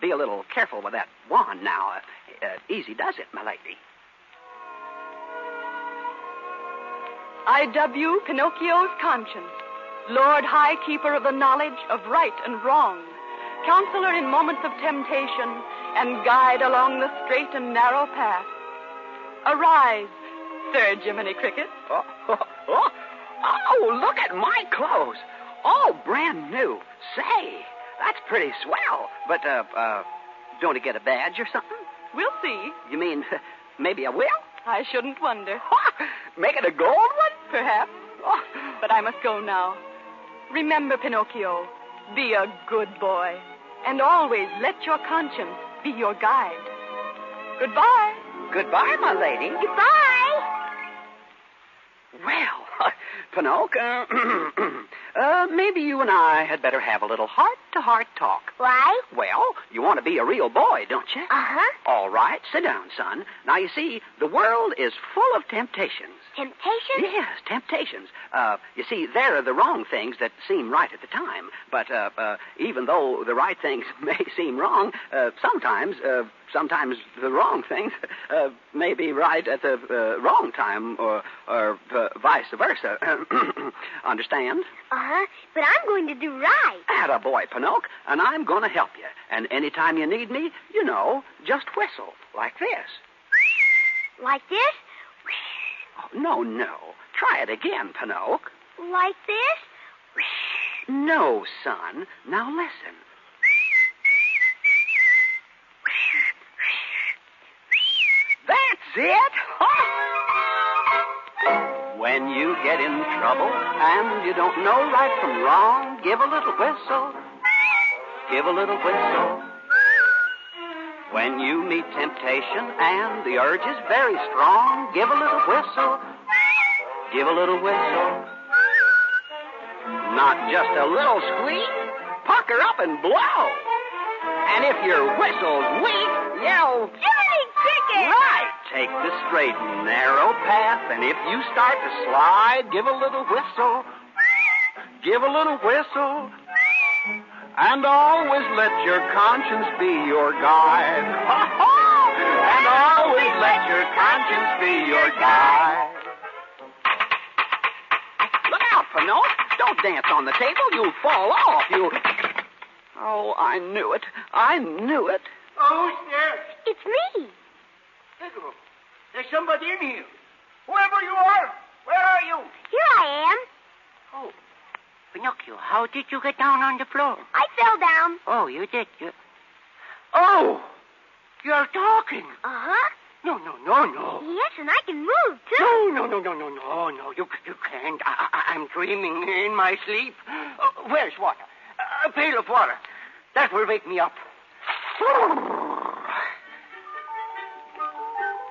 be a little careful with that wand now. Uh, uh, easy does it, my lady. I dub you Pinocchio's conscience, Lord High Keeper of the knowledge of right and wrong, counselor in moments of temptation, and guide along the straight and narrow path. Arise, Sir Jiminy Cricket. Oh, oh, oh, oh, look at my clothes. All brand new. Say, that's pretty swell. But, uh, uh, don't I get a badge or something? We'll see. You mean, maybe I will? I shouldn't wonder. Make it a gold one? Perhaps. Oh. But I must go now. Remember, Pinocchio, be a good boy. And always let your conscience be your guide. Goodbye. Goodbye, my lady. Goodbye. Well, Pinocchio, uh, maybe you and I had better have a little heart-to-heart talk. Why? Well, you want to be a real boy, don't you? Uh-huh. All right, sit down, son. Now, you see, the world is full of temptations. Temptations? Yes, temptations. Uh, you see, there are the wrong things that seem right at the time. But uh, uh, even though the right things may seem wrong, uh, sometimes, uh, sometimes the wrong things uh, may be right at the uh, wrong time, or, or uh, vice versa. Understand? Uh-huh. But I'm going to do right. Atta boy, Pinocchio, and I'm going to help you. And anytime you need me, you know, just whistle like this. Like this? Oh, no, no. Try it again, Pinocchio. Like this? No, son. Now listen. That's it. when you get in trouble and you don't know right from wrong, give a little whistle. Give a little whistle. When you meet temptation and the urge is very strong, give a little whistle. Give a little whistle. Not just a little squeak. Pucker up and blow. And if your whistle's weak, yell, Jiminy Cricket! Right. Take the straight and narrow path, and if you start to slide, give a little whistle. Give a little whistle. And always let your conscience be your guide. and always let your conscience be your guide. Look out, Pinocchio. Don't dance on the table. You'll fall off. You. Oh, I knew it. I knew it. Oh, Who's there? It's me. There's somebody in here. Whoever you are, where are you? Here I am. Oh, Pinocchio, how did you get down on the floor? I fell down. Oh, you did. You... Oh, you're talking. Uh-huh. No, no, no, no. Yes, and I can move, too. No, no, no, no, no, no, no. You, you can't. I, I, I'm dreaming in my sleep. Uh, where's water? A pail of water. That will wake me up.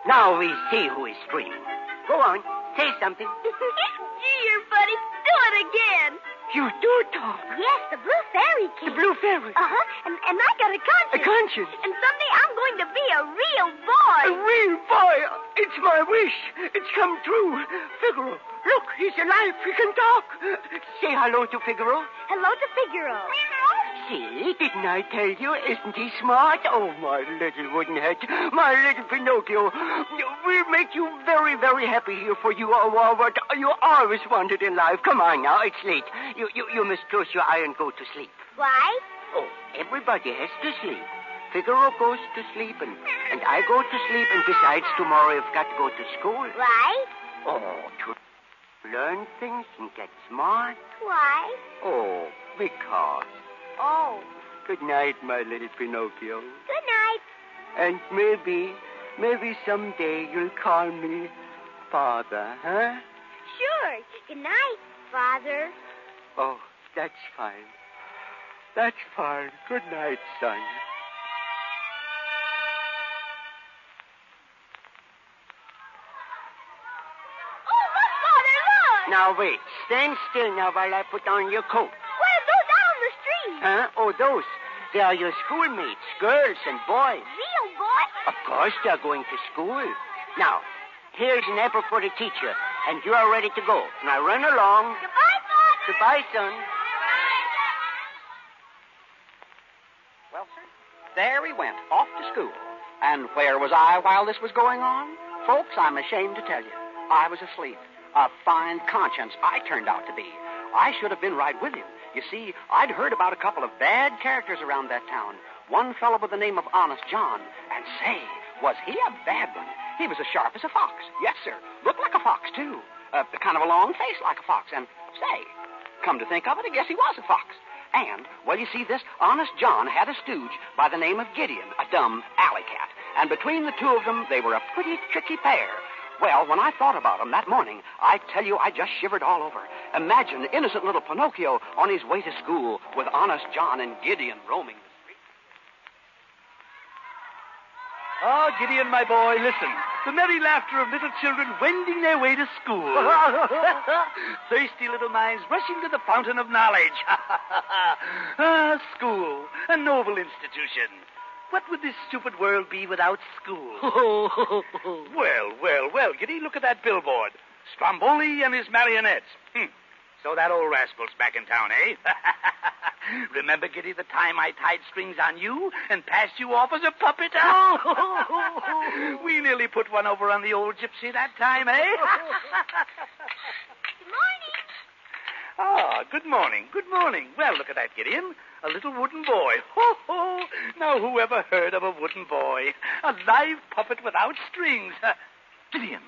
Now we see who is dreaming. Go on, say something. Gee, you're funny. Do it again. You do talk. Yes, the blue fairy came. The blue fairy. Uh-huh. And, and I got a conscience. A conscience. And someday I'm going to be a real boy. A real boy. It's my wish. It's come true. Figaro, look, he's alive. He can talk. Say hello to Figaro. Hello to Figaro. See, didn't I tell you? Isn't he smart? Oh, my little wooden head. My little Pinocchio. We'll make you very, very happy here, for you oh, oh, are what you always wanted in life. Come on now, it's late. You, you, you must close your eye and go to sleep. Why? Oh, everybody has to sleep. Figaro goes to sleep, and, and I go to sleep, and besides, tomorrow I've got to go to school. Why? Oh, to learn things and get smart. Why? Oh, because. Oh. Good night, my little Pinocchio. Good night. And maybe, maybe someday you'll call me Father, huh? Sure. Good night, Father. Oh, that's fine. That's fine. Good night, son. Oh, look, Father, look. Now wait. Stand still now while I put on your coat. On? Huh? Oh, those. They are your schoolmates, girls and boys. Real boys? Of course they're going to school. Now, here's an apple for the teacher, and you are ready to go. Now run along. Goodbye, Father. Goodbye, son. Well, sir, there he went, off to school. And where was I while this was going on? Folks, I'm ashamed to tell you. I was asleep. A fine conscience I turned out to be. I should have been right with him. You see, I'd heard about a couple of bad characters around that town. One fellow by the name of Honest John. And say, was he a bad one? He was as sharp as a fox. Yes, sir. Looked like a fox, too. Uh, kind of a long face like a fox. And say, come to think of it, I guess he was a fox. And, well, you see, this Honest John had a stooge by the name of Gideon, a dumb alley cat. And between the two of them, they were a pretty tricky pair. Well, when I thought about them that morning, I tell you, I just shivered all over. Imagine the innocent little Pinocchio on his way to school with Honest John and Gideon roaming the streets. Oh, Gideon, my boy, listen. the merry laughter of little children wending their way to school. Thirsty little minds rushing to the fountain of knowledge. ah, school, a noble institution. What would this stupid world be without school? well, well, well, Giddy, look at that billboard. Stromboli and his marionettes. Hmm. So that old rascal's back in town, eh? Remember, Giddy, the time I tied strings on you and passed you off as a puppet? we nearly put one over on the old gypsy that time, eh? Good morning. Ah, good morning, good morning. Well, look at that, Gideon. A little wooden boy. Ho, ho. Now, who ever heard of a wooden boy? A live puppet without strings. Gideon,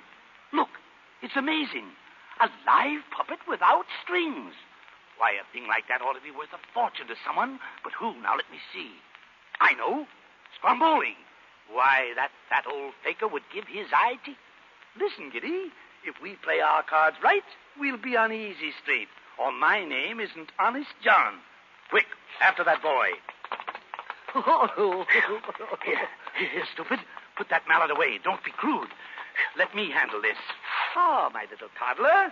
look. It's amazing. A live puppet without strings. Why, a thing like that ought to be worth a fortune to someone. But who? Now, let me see. I know. Stromboli. Why, that fat old faker would give his eye to... Listen, Giddy. If we play our cards right, we'll be on easy street. Or my name isn't Honest John. Quick, after that boy. Oh. Here, here, stupid. Put that mallet away. Don't be crude. Let me handle this. Ah, my little toddler.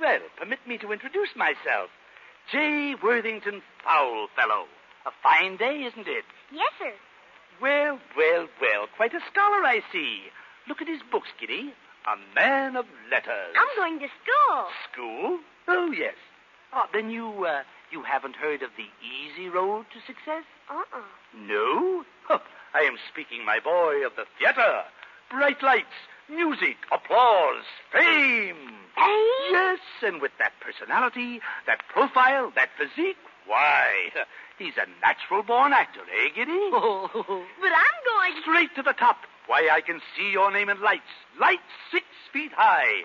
Well, permit me to introduce myself. J. Worthington Foulfellow. A fine day, isn't it? Yes, sir. Well, well, well. Quite a scholar, I see. Look at his books, Giddy. A man of letters. I'm going to school. School? Oh, yes. Ah, then you, uh, you haven't heard of the easy road to success? Uh-uh. No? Huh. I am speaking, my boy, of the theater. Bright lights, music, applause, fame. Fame? Yes, and with that personality, that profile, that physique, why, he's a natural born actor, eh, Giddy? But I'm going Straight to the top. Why, I can see your name in lights. Lights six feet high.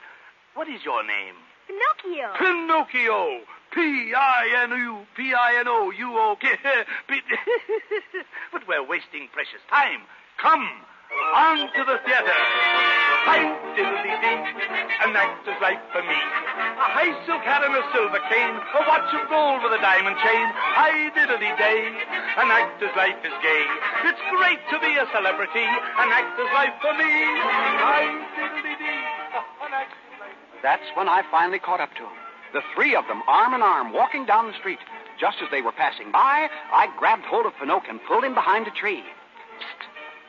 What is your name? Pinocchio. Pinocchio. P-I-N-O, P-I-N-O-U-O-K. but we're wasting precious time. Come, on to the theater. Hi, diddly-dee, an actor's life for me. A high silk hat and a silver cane, a watch of gold with a diamond chain. Hi, diddly-day, an actor's life is gay. It's great to be a celebrity, an actor's life for me. Hi, diddly-dee, an actor's life. That's when I finally caught up to them. The three of them, arm in arm, walking down the street. Just as they were passing by, I grabbed hold of Pinocchio and pulled him behind a tree. Psst,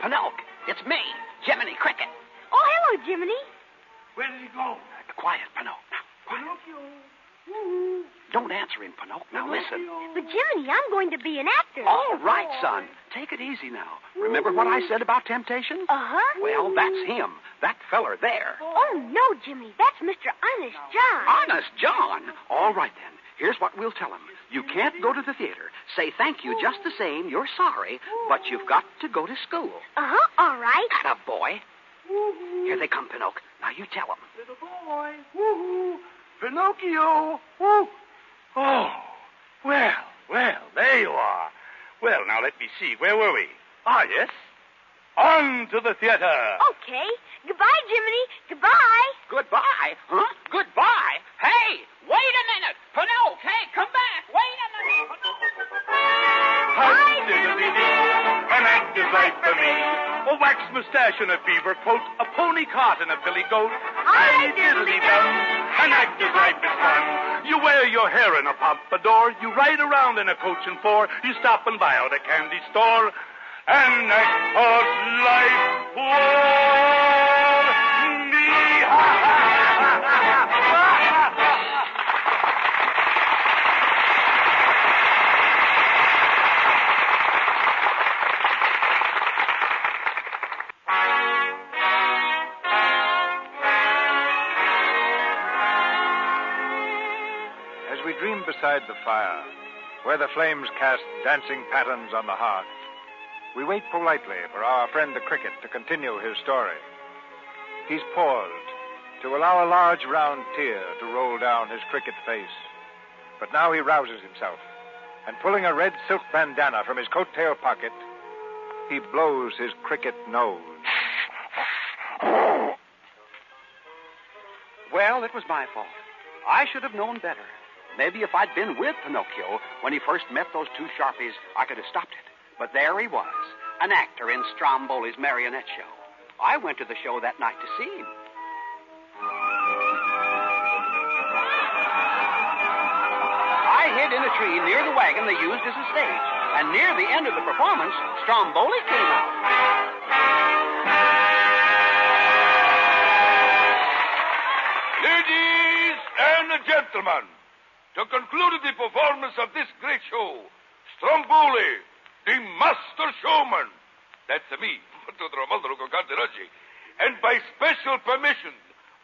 Pinocchio, it's me, Jiminy Cricket. Oh, hello, Jiminy. Where did he go? Quiet, Pinocchio. Pinocchio. Don't answer him, Pinocchio. Now listen. But, Jiminy, I'm going to be an actor. All right, son. Take it easy now. Remember what I said about temptation? Uh-huh. Well, that's him. That feller there. Oh, no, Jimmy. That's Mr. Honest John. Honest John. All right, then. Here's what we'll tell him. You can't go to the theater. Say thank you just the same. You're sorry, but you've got to go to school. Uh-huh. All right. Atta boy. Here they come, Pinocchio. Now you tell them. Little boy. Woo-hoo. Pinocchio. Woo. Oh, well, well, there you are. Well, now let me see. Where were we? Ah, yes. On to the theater. Okay. Goodbye, Jiminy. Goodbye. Goodbye? Huh? Goodbye? Hey, wait a minute. Pinocchio, hey, come back. Wait a minute. Hi, diddly-dee, an actor's life for me. A wax mustache and a beaver coat, a pony cart and a billy goat. Hi, diddly-dum, an actor's life is fun. You wear your hair in a pompadour, you ride around in a coach and four, you stop and buy out a candy store. An actor's life for me. As we beside the fire, where the flames cast dancing patterns on the hearth, we wait politely for our friend the cricket to continue his story. He's paused to allow a large round tear to roll down his cricket face. But now he rouses himself, and pulling a red silk bandana from his coat tail pocket, he blows his cricket nose. Well, it was my fault. I should have known better. Maybe if I'd been with Pinocchio when he first met those two sharpies, I could have stopped it. But there he was, an actor in Stromboli's marionette show. I went to the show that night to see him. I hid in a tree near the wagon they used as a stage. And near the end of the performance, Stromboli came out. Ladies and gentlemen, to conclude the performance of this great show, Stromboli, the master showman, that's me, and by special permission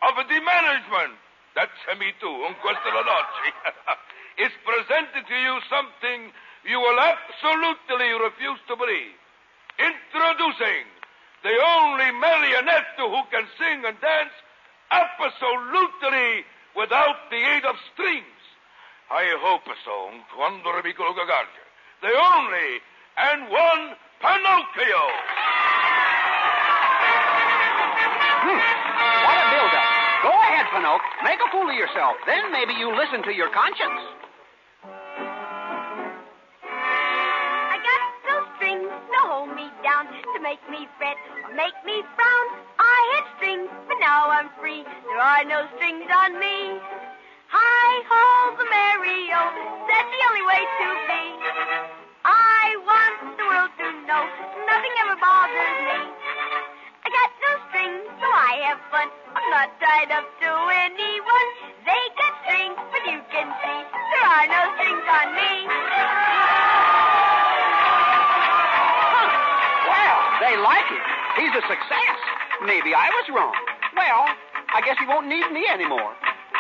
of the management, that's me too, un questo is presenting to you something you will absolutely refuse to believe. Introducing the only marionette who can sing and dance absolutely without the aid of strings. I hope so, quando Amico Gagardia. The only and one Pinocchio. Hmm. What a build-up. Go ahead, Pinocchio. Make a fool of yourself. Then maybe you listen to your conscience. I got no strings to hold me down, to make me fret or make me frown. I had strings, but now I'm free. There are no strings on me. Hi ho, the merry-o, that's the only way to be. I want the world to know nothing ever bothers me. I got no strings, so I have fun. I'm not tied up to anyone. They got strings, but you can see there are no strings on me. Well, they like him. He's a success. Maybe I was wrong. Well, I guess he won't need me anymore.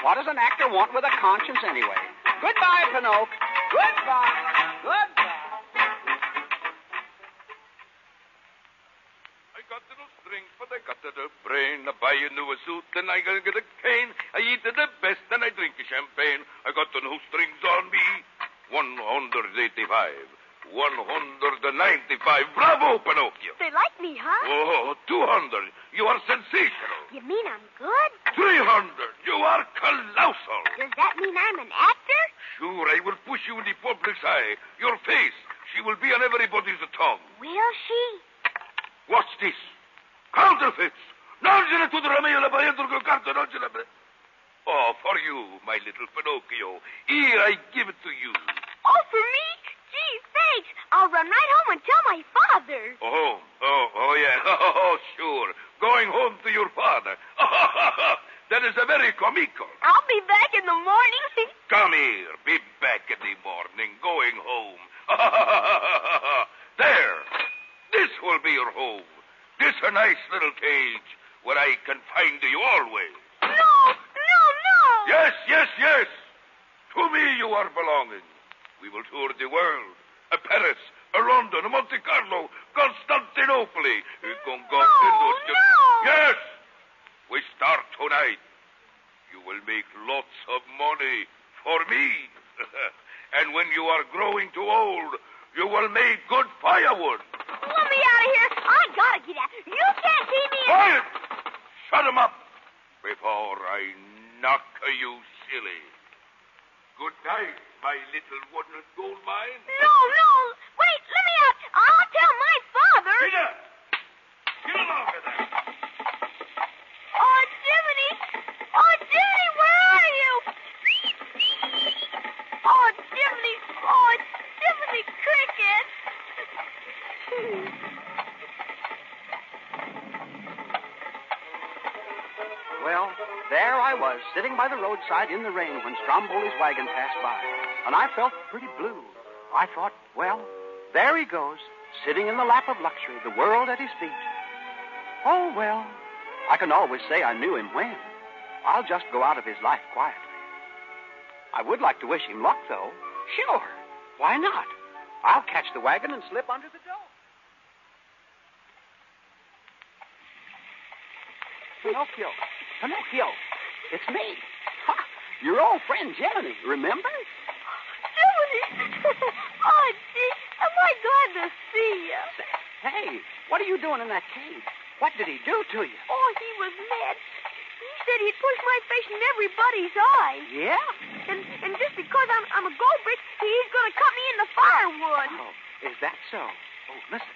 What does an actor want with a conscience anyway? Goodbye, Pinocchio. Goodbye. Goodbye. I got little strings, but I got the brain. I buy a new suit, and I gotta get a cane. I eat the best, and I drink champagne. I got the no strings on me. 185. 195. Bravo, Pinocchio. They like me, huh? Oh, 200. You are sensational. You mean I'm good? 300. You are colossal. Does that mean I'm an actor? Sure, I will push you in the public's eye. Your face, she will be on everybody's tongue. Will she? What's this? Counterfeits. Ne tu Romeo la Paetro col carto, non ce ne Oh, for you, my little Pinocchio. Here, I give it to you. Oh, for me? Gee, thanks. I'll run right home and tell my father. Oh, oh, oh, yeah. Oh, sure. Going home to your father. that is a very comical. I'll be back in the morning. Come here. Be back in the morning. Going home. there. This will be your home. This a nice little cage where I can find you always. No, no, no. Yes, yes, yes. To me you are belonging. We will tour the world. A Paris, a London, a Monte Carlo, Constantinople. No, no. Yes. We start tonight. You will make lots of money for me. and when you are growing too old, you will make good firewood. Let me out of here. I gotta get out. You can't keep me. Quiet! Shut him up before I knock you silly. Good night, my little wooden gold mine. No, no. Wait, let me out. I'll tell my father. Peter! Get along with that. Oh, Jiminy. Oh, Jiminy, where are you? Oh, Jiminy. Oh, Jiminy Cricket. Well, there I was, sitting by the roadside in the rain when Stromboli's wagon passed by. And I felt pretty blue. I thought, well, there he goes, sitting in the lap of luxury, the world at his feet. Oh, well, I can always say I knew him when. I'll just go out of his life quietly. I would like to wish him luck, though. Sure. Why not? I'll catch the wagon and slip under the door. Pinocchio. Pinocchio. It's me. Ha! Your old friend Jiminy, remember? Jiminy. oh, gee, oh, am I glad to see you. Hey, what are you doing in that cage? What did he do to you? Oh, he was mad. He said he'd push my face in everybody's eye. Yeah? And and just because I'm I'm a gold brick, he's gonna cut me in the firewood. Oh, is that so? Oh, listen.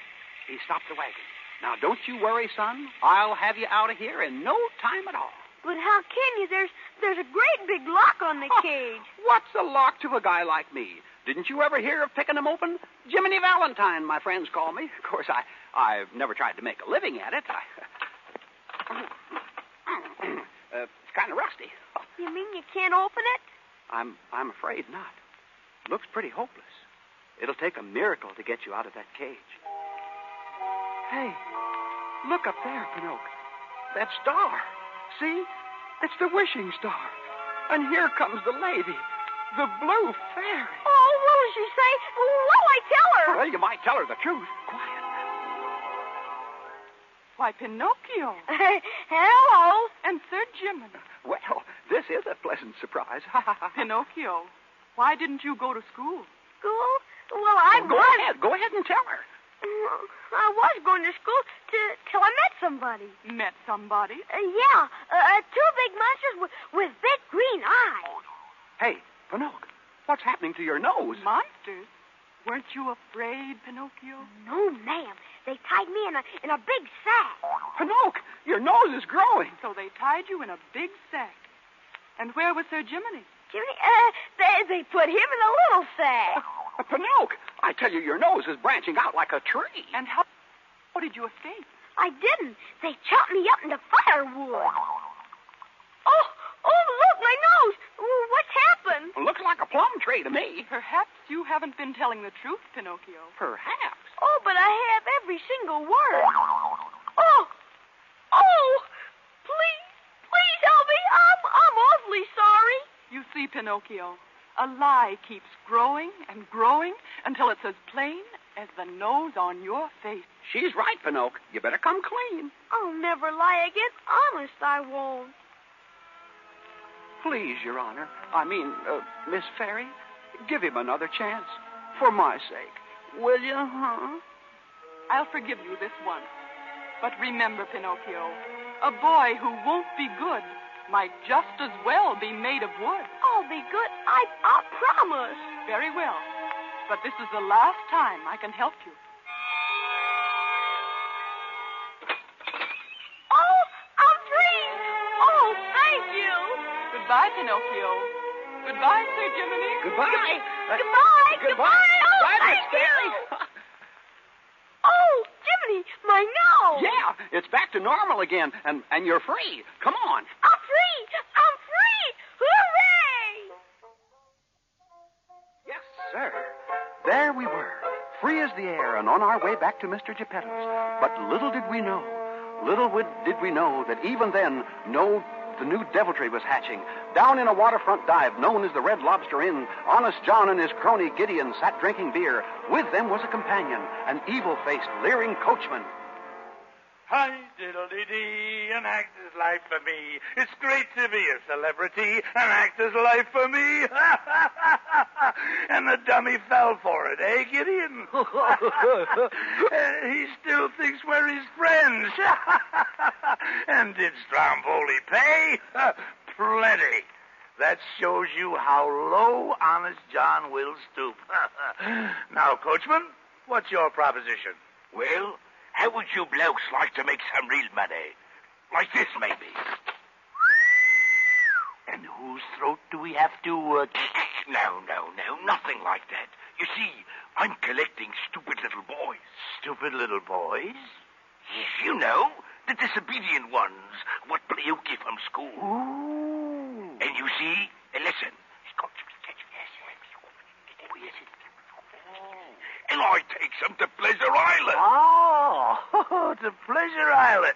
He stopped the wagon. Now, don't you worry, son. I'll have you out of here in no time at all. But how can you? There's there's a great big lock on the cage. What's a lock to a guy like me? Didn't you ever hear of picking them open? Jiminy Valentine, my friends call me. Of course, I I've never tried to make a living at it. I, uh, it's kind of rusty. You mean you can't open it? I'm I'm afraid not. Looks pretty hopeless. It'll take a miracle to get you out of that cage. Hey, look up there, Pinocchio. That star. See? It's the wishing star. And here comes the lady, the blue fairy. Oh, what will she say? What'll I tell her? Well, you might tell her the truth. Quiet. Why, Pinocchio. Hey, hello. And Sir Jiminy. Well, this is a pleasant surprise. Pinocchio, why didn't you go to school? School? Well, I Go was. ahead. Go ahead and tell her. I was going to school to, till I met somebody. Met somebody? Uh, yeah, uh, two big monsters with, with big green eyes. Hey, Pinocchio, what's happening to your nose? Monsters? Weren't you afraid, Pinocchio? No, ma'am. They tied me in a in a big sack. Pinocchio, your nose is growing. So they tied you in a big sack. And where was Sir Jiminy? Jiminy? uh, they they put him in a little sack. Uh, Pinocchio, I tell you, your nose is branching out like a tree. And how, how did you escape? I didn't. They chopped me up into firewood. Oh, oh, look, my nose. What's happened? Looks like a plum tree to me. Perhaps you haven't been telling the truth, Pinocchio. Perhaps. Oh, but I have every single word. Oh, oh, please, please help me. I'm, I'm awfully sorry. You see, Pinocchio, a lie keeps growing and growing until it's as plain as the nose on your face. She's right, Pinocchio. You better come clean. I'll never lie again. Honest, I won't. Please, Your Honor. I mean, uh, Miss Fairy, give him another chance. For my sake. Will you, huh? I'll forgive you this once. But remember, Pinocchio, a boy who won't be good might just as well be made of wood. I'll be good. I, I promise. Very well. But this is the last time I can help you. Oh, I'm free. Oh, thank you. Goodbye, Pinocchio. Goodbye, Sir Jiminy. Goodbye. Uh, Goodbye. goodbye. Oh, Bye, thank Miss you. Oh, Jiminy, my nose. Yeah, it's back to normal again, and, and you're free. Come on. The air and on our way back to Mr. Geppetto's. But little did we know, little did we know that even then, no, the new deviltry was hatching. Down in a waterfront dive known as the Red Lobster Inn, Honest John and his crony Gideon sat drinking beer. With them was a companion, an evil-faced, leering coachman. Hi, diddly dee, an actor's life for me. It's great to be a celebrity, an actor's life for me. and the dummy fell for it, eh, Gideon? Uh, he still thinks we're his friends. and did Stromboli pay? Plenty. That shows you how low Honest John will stoop. now, coachman, what's your proposition? Well, how would you blokes like to make some real money? Like this, maybe. And whose throat do we have to, uh... No, no, no, nothing like that. You see, I'm collecting stupid little boys. Stupid little boys? Yes, you know, the disobedient ones what Pinocchio from school. And you see, and listen. And I take them to Pleasure Island. Oh, to Pleasure Island.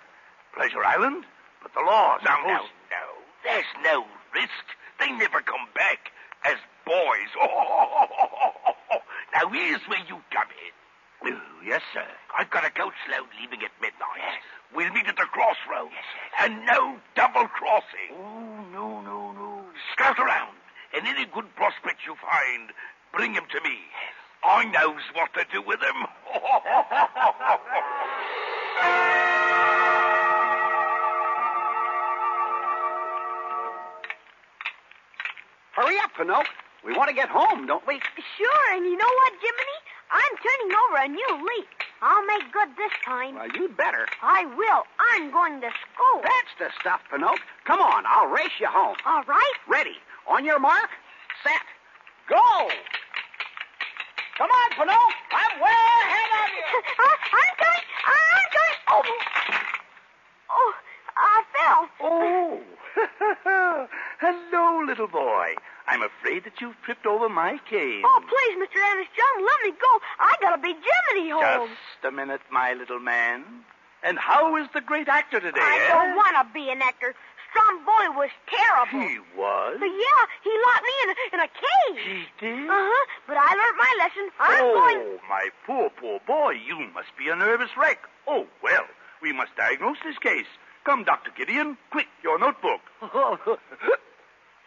Pleasure Island? But the laws No, no, no. There's no risk. They never come back as boys. Oh, now, here's where you come in. yes, sir. I've got a coach load leaving at midnight. Yes. We'll meet at the crossroads. Yes. And no double crossing. Oh, no, no, no. Scout around. And any good prospects you find, bring him to me. I knows what to do with them. Hurry up, Pinocchio. We want to get home, don't we? Sure, and you know what, Jiminy? I'm turning over a new leaf. I'll make good this time. Well, you'd better. I will. I'm going to school. That's the stuff, Pinocchio. Come on, I'll race you home. All right. Ready. On your mark, set, go. Come on, Pinocchio. I'm way ahead of you. Uh, I'm going. I'm going. Oh. Oh, I fell. Oh. Hello, little boy. I'm afraid that you've tripped over my cane. Oh, please, Mr. Honest John, let me go. I gotta be Jiminy home. Just a minute, my little man. And how is the great actor today? I eh? don't want to be an actor. Stromboli was terrible. He was? But yeah, he locked me in a, in a cage. He did? Uh-huh. But I learned my lesson. I'm oh, going... my poor, poor boy. You must be a nervous wreck. Oh, well, we must diagnose this case. Come, Dr. Gideon. Quick, your notebook.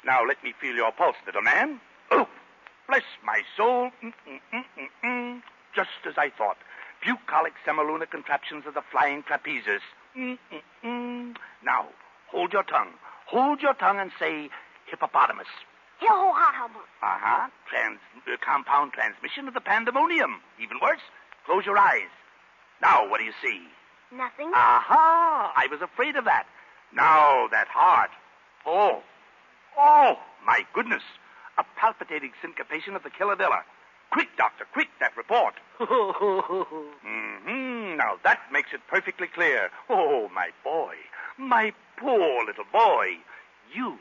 now, let me feel your pulse, little man. Oh, bless my soul. Mm-mm-mm-mm-mm. Just as I thought. Bucolic semilunar contraptions of the flying trapezes. Mm-mm-mm. Now, hold your tongue. Hold your tongue and say hippopotamus. Hill-ho-ha-hum. Uh-huh. Trans- uh, compound transmission of the pandemonium. Even worse, close your eyes. Now, what do you see? Nothing. Aha! I was afraid of that. Now, that heart. Oh. Oh, my goodness. A palpitating syncopation of the killavilla. Quick, doctor, quick, that report. hmm Now, that makes it perfectly clear. Oh, my boy. My poor little boy. You,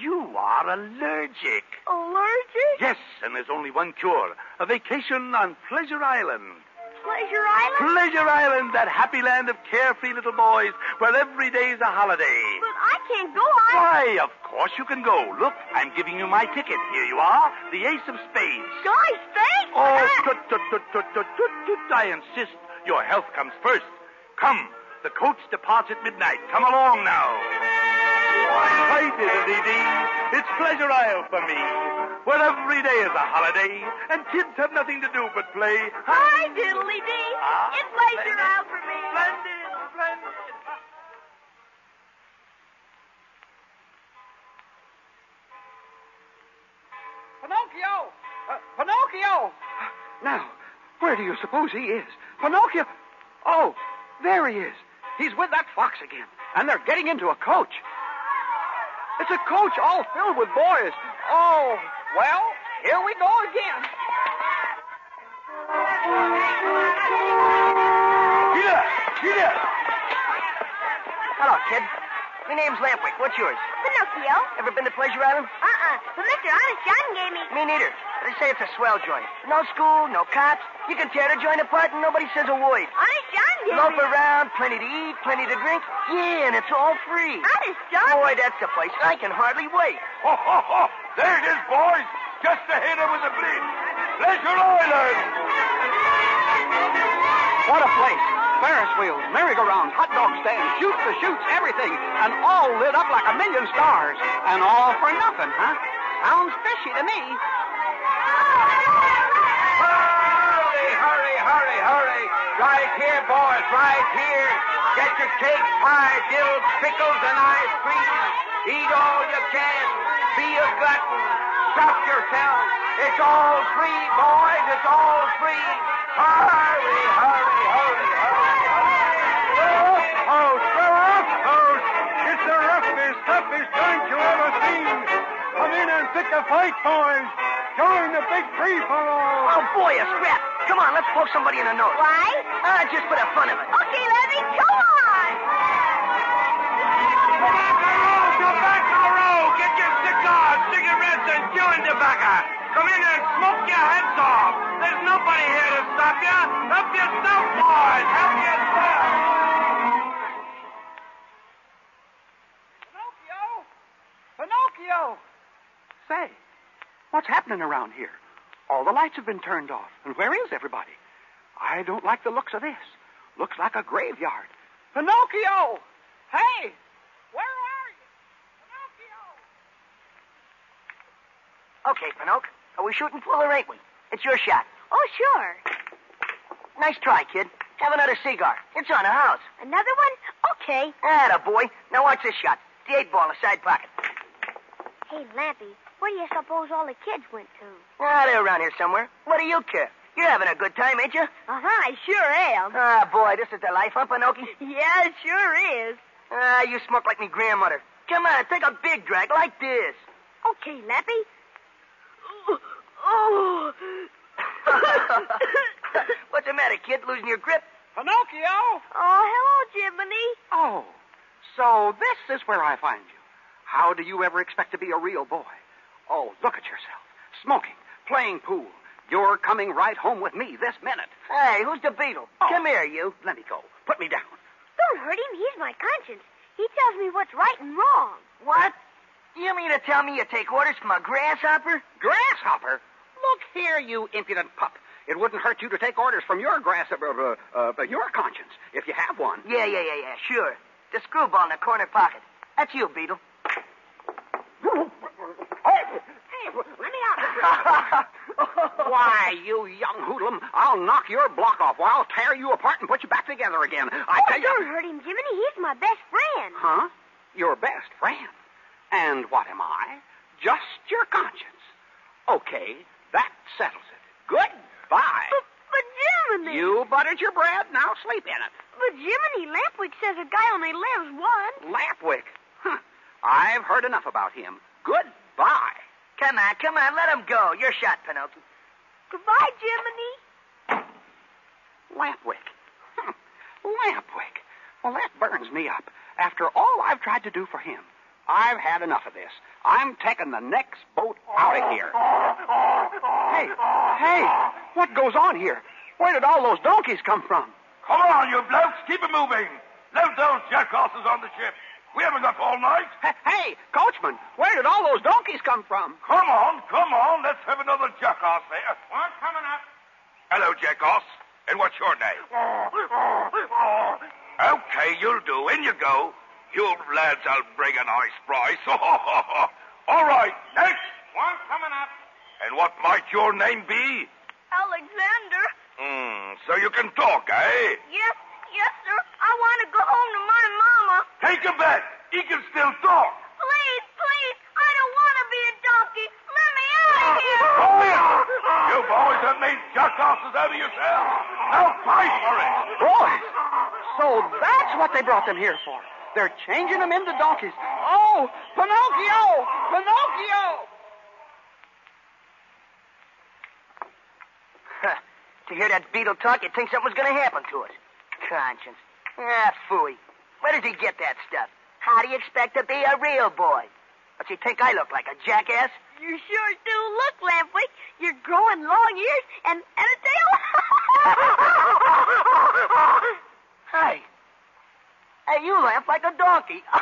you are allergic. Allergic? Yes, and there's only one cure. A vacation on Pleasure Island. Pleasure Island? Pleasure Island, that happy land of carefree little boys where every day's a holiday. But I can't go. I... Why, of course you can go. Look, I'm giving you my ticket. Here you are, the ace of spades. Guys, thanks. Oh, tut, tut, tut, tut, tut, tut, tut, I insist. Your health comes first. Come, the coach departs at midnight. Come along now. Hi, diddly dee. It's Pleasure Isle for me, where every day is a holiday, and kids have nothing to do but play. Hi, diddly dee. Ah, it's Pleasure Isle for me. Splendid, splendid. Pinocchio! Uh, Pinocchio! Now, where do you suppose he is? Pinocchio! Oh, there he is. He's with that fox again, and they're getting into a coach. It's a coach all filled with boys. Oh, well, here we go again. Here, here. Hello, kid. My name's Lampwick. What's yours? Pinocchio. Ever been to Pleasure Island? Uh-uh. But Mr. Honest John gave me... Me neither. They say it's a swell joint. No school, no cops. You can tear the joint apart and nobody says a word. Honest John gave Loaf around, plenty to eat, plenty to drink. Yeah, and it's all free. Honest John... Boy, that's the place. I can hardly wait. Ho, ho, ho. There it is, boys. Just ahead of the bridge. Pleasure Island. What a place. Ferris wheels, merry-go-rounds, hot dog stands, shoot the chutes, everything. And all lit up like a million stars. And all for nothing, huh? Sounds fishy to me. Hurry, hurry, hurry, hurry. Right here, boys, right here. Get your cake, pie, dill, pickles, and ice cream. Eat all you can. Be a glutton. Stuff yourself. It's all free, boys. It's all free. Hurry, hurry, hurry, hurry. Oh, Sheriff! Oh, it's the roughest, toughest joint you ever seen. Come in and pick a fight, boys. Join the big free for all. Oh, boy, a scrap. Come on, let's poke somebody in the nose. Why? Ah, just for the fun of it. Okay, Levy, come on. Tobacco Row! Get your cigars, cigarettes, and chewing tobacco. Come in and smoke your heads off. There's nobody here to stop you. Help yourself, boys. Help yourself. Pinocchio? Pinocchio! Say, what's happening around here? All the lights have been turned off. And where is everybody? I don't like the looks of this. Looks like a graveyard. Pinocchio! Hey! Where are you? Okay, Pinocchio. Are we shooting full or ain't we? It's your shot. Oh, sure. Nice try, kid. Have another cigar. It's on the house. Another one? Okay. Atta boy. Now watch this shot. The eight ball in the side pocket. Hey, Lampy, where do you suppose all the kids went to? Ah, they're around here somewhere. What do you care? You're having a good time, ain't you? Uh-huh, I sure am. Ah, boy, this is the life, huh, Pinocchio? Yeah, it sure is. Ah, you smoke like me grandmother. Come on, take a big drag like this. Okay, Lampy. Oh. What's the matter, kid? Losing your grip? Pinocchio! Oh, hello, Jiminy. Oh, so this is where I find you. How do you ever expect to be a real boy? Oh, look at yourself. Smoking, playing pool. You're coming right home with me this minute. Hey, who's the beetle? Oh. Come here, you. Let me go. Put me down. Don't hurt him. He's my conscience. He tells me what's right and wrong. What? You mean to tell me you take orders from a grasshopper? Grasshopper? Look here, you impudent pup. It wouldn't hurt you to take orders from your grasshopper, uh, uh, your conscience, if you have one. Yeah, yeah, yeah, yeah, sure. The screwball in the corner pocket. That's you, Beetle. Hey, let me out. Why, you young hoodlum, I'll knock your block off, or I'll tear you apart and put you back together again. I oh, tell you. don't hurt him, Jiminy. He's my best friend. Huh? Your best friend. And what am I? Just your conscience. Okay, that settles it. Goodbye. But, but Jiminy. You buttered your bread, now sleep in it. But Jiminy, Lampwick says a guy only lives once. Lampwick. Huh. I've heard enough about him. Goodbye. Come on, come on, let him go. You're shot, Pinocchio. Goodbye, Jiminy. Lampwick. Hmm. Lampwick. Well, that burns me up. After all I've tried to do for him, I've had enough of this. I'm taking the next boat out of here. Hey, hey, what goes on here? Where did all those donkeys come from? Come on, you blokes. Keep it moving. Load those jackasses on the ship. We haven't got all night. Hey, hey, coachman, where did all those donkeys come from? Come on, come on. Let's have another jackass there. One coming up. Hello, jackass. And what's your name? Okay, you'll do. In you go. You lads, I'll bring a nice prize. all right, next. One coming up. And what might your name be? Alexander. Hmm, so you can talk, eh? Yes, yes, sir. I want to go home to my mama. Take him back. He can still talk. Please, please. I don't want to be a donkey. Let me out of here. Go in. You boys have made jackasses out of yourselves. Now fight for it. Boys, so that's what they brought them here for. They're changing them into donkeys. Oh, Pinocchio! Pinocchio! to hear that beetle talk, you'd think something was going to happen to it. Conscience. Ah, phooey. Where does he get that stuff? How do you expect to be a real boy? What you think I look like, a jackass? You sure do look, Lampwick. You're growing long ears and, and a tail. hey. Hey, you laugh like a donkey.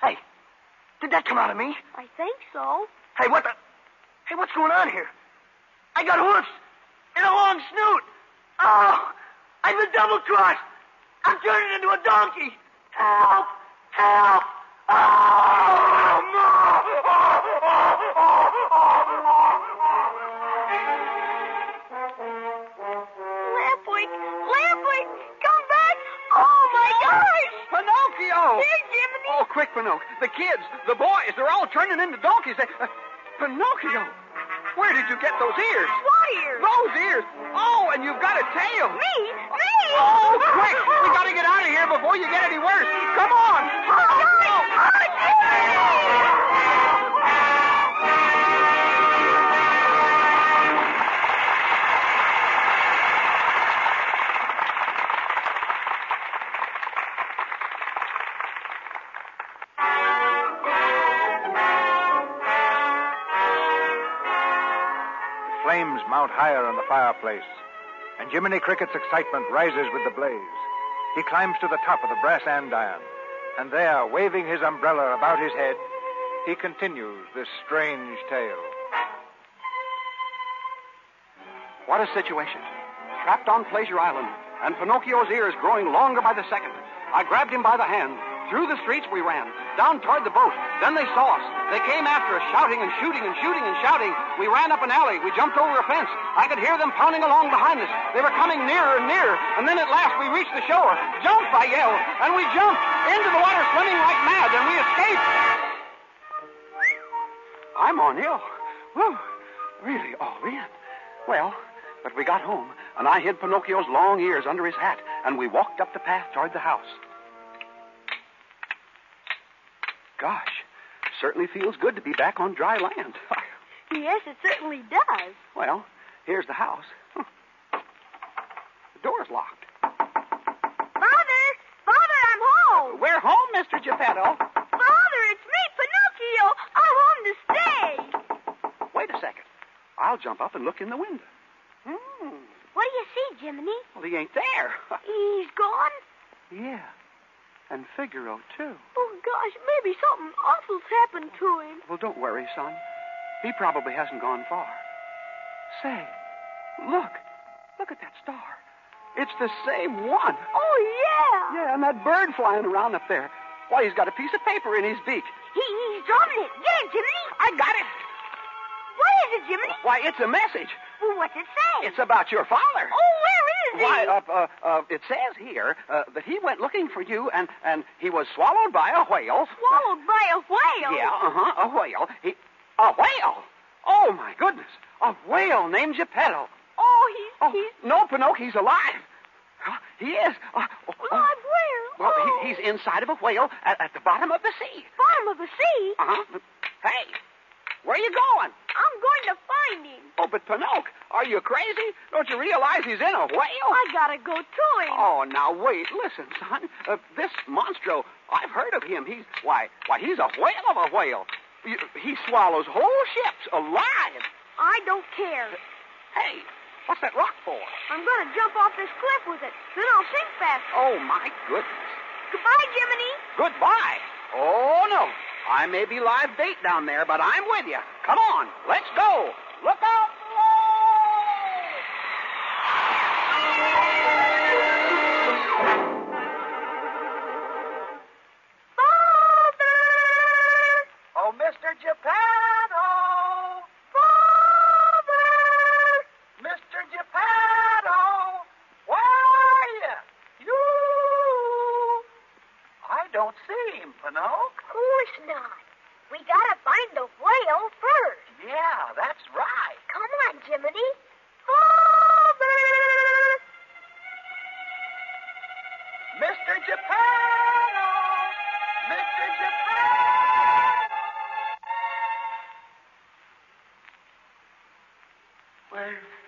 hey, did that come out of me? I think so. Hey, what the? Hey, what's going on here? I got hoofs and a long snoot. Oh, I'm a double crossed. I'm turning into a donkey. Help! Help! Oh! Oh! Oh! Lampwick, Lampwick, come back! Oh my gosh! Pinocchio! Here, Jiminy. Oh, quick, Pinocchio. The kids, the boys, they're all turning into donkeys. They, uh, Pinocchio, where did you get those ears? What ears? Those ears. Oh, and you've got a tail. Me? Me? Oh, quick! We got to get out of here before you get any worse. Come on! Flames mount higher in the fireplace, and Jiminy Cricket's excitement rises with the blaze. He climbs to the top of the brass andiron, and there, waving his umbrella about his head, he continues this strange tale. What a situation. Trapped on Pleasure Island, and Pinocchio's ears growing longer by the second. I grabbed him by the hand. Through the streets we ran, down toward the boat. Then they saw us. They came after us, shouting and shooting and shooting and shouting. We ran up an alley. We jumped over a fence. I could hear them pounding along behind us. They were coming nearer and nearer. And then at last we reached the shore. Jump, I yelled. And we jumped into the water, swimming like mad, and we escaped. I'm on ill. Whew. Really, all in. Well, but we got home, and I hid Pinocchio's long ears under his hat, and we walked up the path toward the house. Gosh, certainly feels good to be back on dry land. Yes, it certainly does. well, here's the house. Huh. The door's locked. Father! Father, I'm home! We're home, Mr. Geppetto. Father, it's me, Pinocchio! I'm home to stay! Wait a second. I'll jump up and look in the window. Hmm. What do you see, Jiminy? Well, he ain't there. He's gone? yeah. And Figaro, too. Oh, gosh, maybe something awful's happened to him. Well, don't worry, son. He probably hasn't gone far. Say, look. Look at that star. It's the same one. Oh, yeah! Yeah, and that bird flying around up there. Why, he's got a piece of paper in his beak. He, he's dropping it. Get it, Jiminy! I got it. What is it, Jiminy? Why, it's a message. Well, what's it say? It's about your father. Oh, he? Why, uh, uh, uh, it says here uh, that he went looking for you, and, and he was swallowed by a whale. Swallowed by a whale? Yeah, uh-huh, a whale. He, a whale? Oh, my goodness. A whale named Geppetto. Oh, he's... Oh, he's... no, Pinocchio, he's alive. Huh? He is. Uh, oh, oh. Alive where? Well, oh. he, he's inside of a whale at, at the bottom of the sea. Bottom of the sea? Uh-huh. Hey, where are you going? I'm going to find him. Oh, but Pinocchio, are you crazy? Don't you realize he's in a whale? I gotta go to him. Oh, now wait, listen, son. Uh, this Monstro, I've heard of him. He's why, why, he's a whale of a whale. He, he swallows whole ships alive. I don't care. Hey, what's that rock for? I'm gonna jump off this cliff with it. Then I'll sink faster. Oh my goodness. Goodbye, Jiminy. Goodbye. Oh no, I may be live bait down there, but I'm with you. Come on, let's go. Look out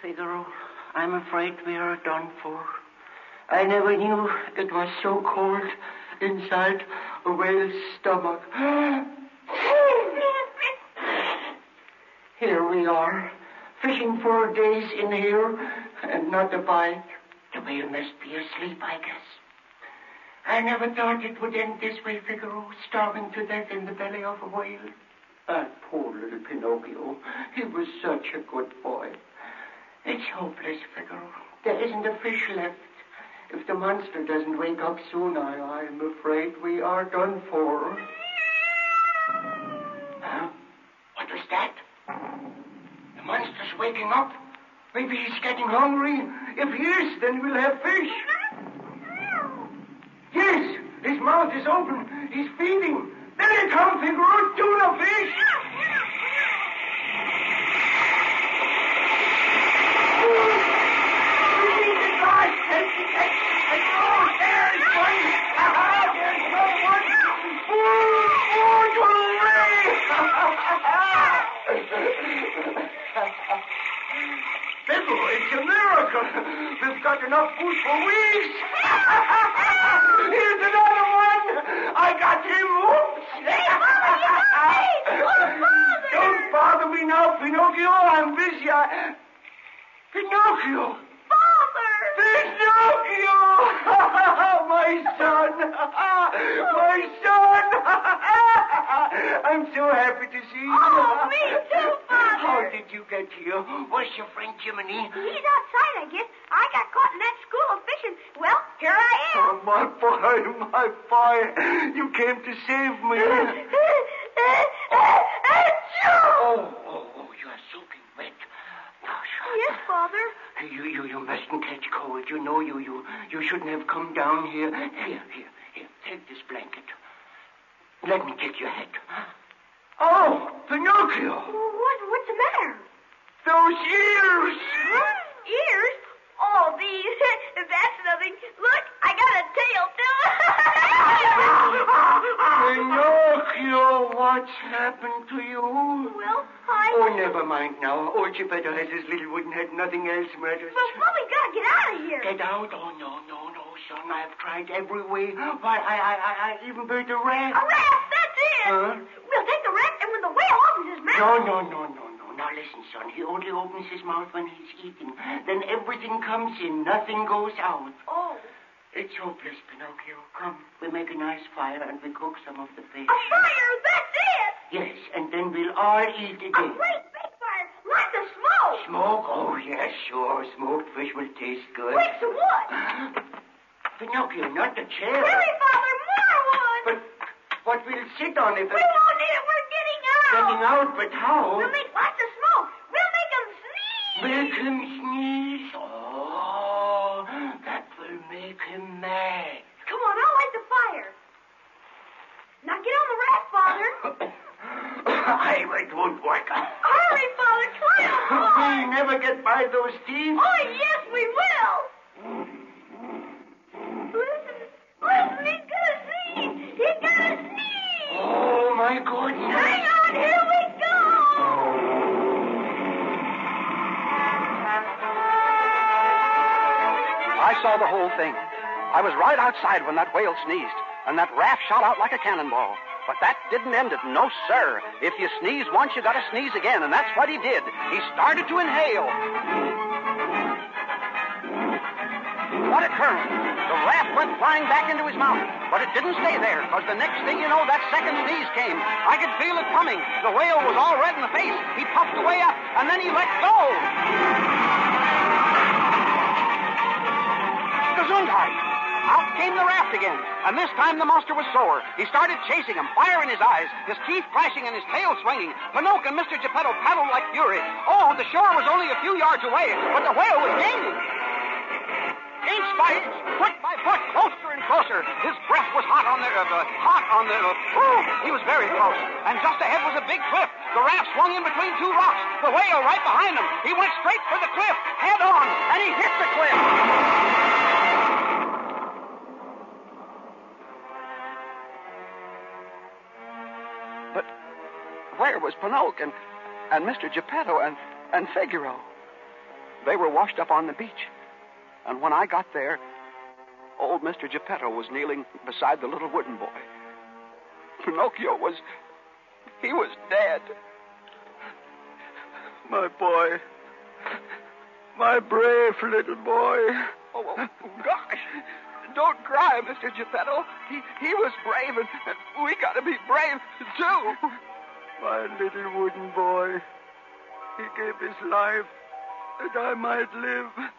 Figaro, I'm afraid we are done for. I never knew it was so cold inside a whale's stomach. Here we are, fishing for days in here, and not a bite. The whale must be asleep, I guess. I never thought it would end this way, Figaro, starving to death in the belly of a whale. That poor little Pinocchio. He was such a good boy. It's hopeless, Figaro. There isn't a fish left. If the monster doesn't wake up soon, I, I'm afraid we are done for. Huh? What was that? The monster's waking up. Maybe he's getting hungry. If he is, then we'll have fish. Yes, his mouth is open. He's feeding. There he comes, Figaro. Tuna fish. Biffle, it's a miracle. We've got enough food for weeks. Here's another one. I got him. Oops. Don't bother me now, Pinocchio. I'm busy. I... Pinocchio. Father! Pinocchio! My son! My son! I'm so happy to see you. Oh, me too, Father. How did you get here? Where's your friend Jiminy? He's outside, I guess. I got caught in that school of fishing. Well, here I am. Oh, my boy, my boy. You came to save me. Oh, oh, oh, you are soaking wet. Yes, Father. You, you, you mustn't catch cold. You know you, you, you shouldn't have come down here. Here, here, here. Take this blanket. Let me take your head. Oh, Pinocchio. What, what's the matter? those ears. Ears? Oh, these. That's nothing. Look, I got a tail, too. Pinocchio, what's happened to you? well, I... Oh, never mind now. Old Geppetto has his little wooden head. Nothing else matters. But, but we gotta get out of here. Get out? Oh, no, no, son. I've tried every way. Why, I, I, I, I even burned a rat. A rat, that's it. Huh? We'll take the rat, and when the whale opens his mouth... No, no, no, no, no. Now listen, son. He only opens his mouth when he's eating. Then everything comes in. Nothing goes out. Oh. It's hopeless, Pinocchio. Come, we make a nice fire and we cook some of the fish. A fire, that's it. Yes, and then we'll all eat A great big fire, lots of smoke. Smoke? Oh, yes, sure. Smoked fish will taste good. Wait, some wood. Pinocchio, not the chair. Hurry, Father, more wood. But what we'll sit on if We won't need it. We're getting out. Getting out, but how? We'll make lots of smoke. We'll make them sneeze. Make him sneeze. Oh, that will make him mad. Come on, I'll light the fire. Now get on the raft, Father. I it won't work. Hurry, Father, climb. We'll never get by those thieves. Oh, yes, we will. Listen, listen, he's gonna Oh, my goodness. Hang on, here we go. I saw the whole thing. I was right outside when that whale sneezed, and that raft shot out like a cannonball. But that didn't end it. No, sir. If you sneeze once, you gotta sneeze again, and that's what he did. He started to inhale. What a current! The raft went flying back into his mouth, but it didn't stay there, because the next thing you know, that second sneeze came. I could feel it coming. The whale was all red in the face. He puffed away up, and then he let go. Gesundheit! Out came the raft again, and this time the monster was sore. He started chasing him, fire in his eyes, his teeth flashing and his tail swinging. Pinocchio and Mr. Geppetto paddled like fury. Oh, the shore was only a few yards away, but the whale was gaining. Inch by inch, foot by foot, closer and closer. His breath was hot on the, uh, the hot on the. Uh, he was very close. And just ahead was a big cliff. The raft swung in between two rocks. The whale right behind him. He went straight for the cliff, head on, and he hit the cliff. But where was Pinocchio and, and Mr. Geppetto and, and Figaro? They were washed up on the beach. And when I got there, old Mr. Geppetto was kneeling beside the little wooden boy. Pinocchio was. he was dead. My boy. My brave little boy. Oh, oh, gosh. Don't cry, Mr. Geppetto. He, he was brave, and we gotta be brave, too. My little wooden boy. He gave his life that I might live.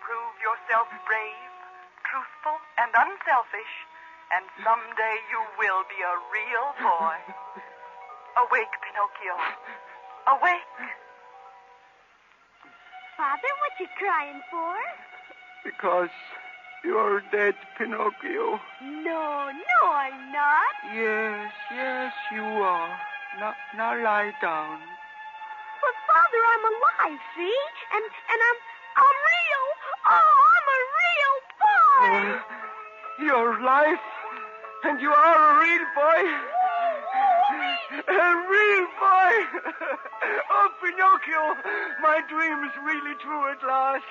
Prove yourself brave, truthful, and unselfish, and someday you will be a real boy. Awake, Pinocchio. Awake. Father, what you crying for? Because you're dead, Pinocchio. No, no, I'm not. Yes, yes, you are. Now, now lie down. But Father, I'm alive, see? And and I'm I'm real. Oh, I'm a real boy. Your life, and you are a real boy. A real boy. Oh, Pinocchio, my dream is really true at last.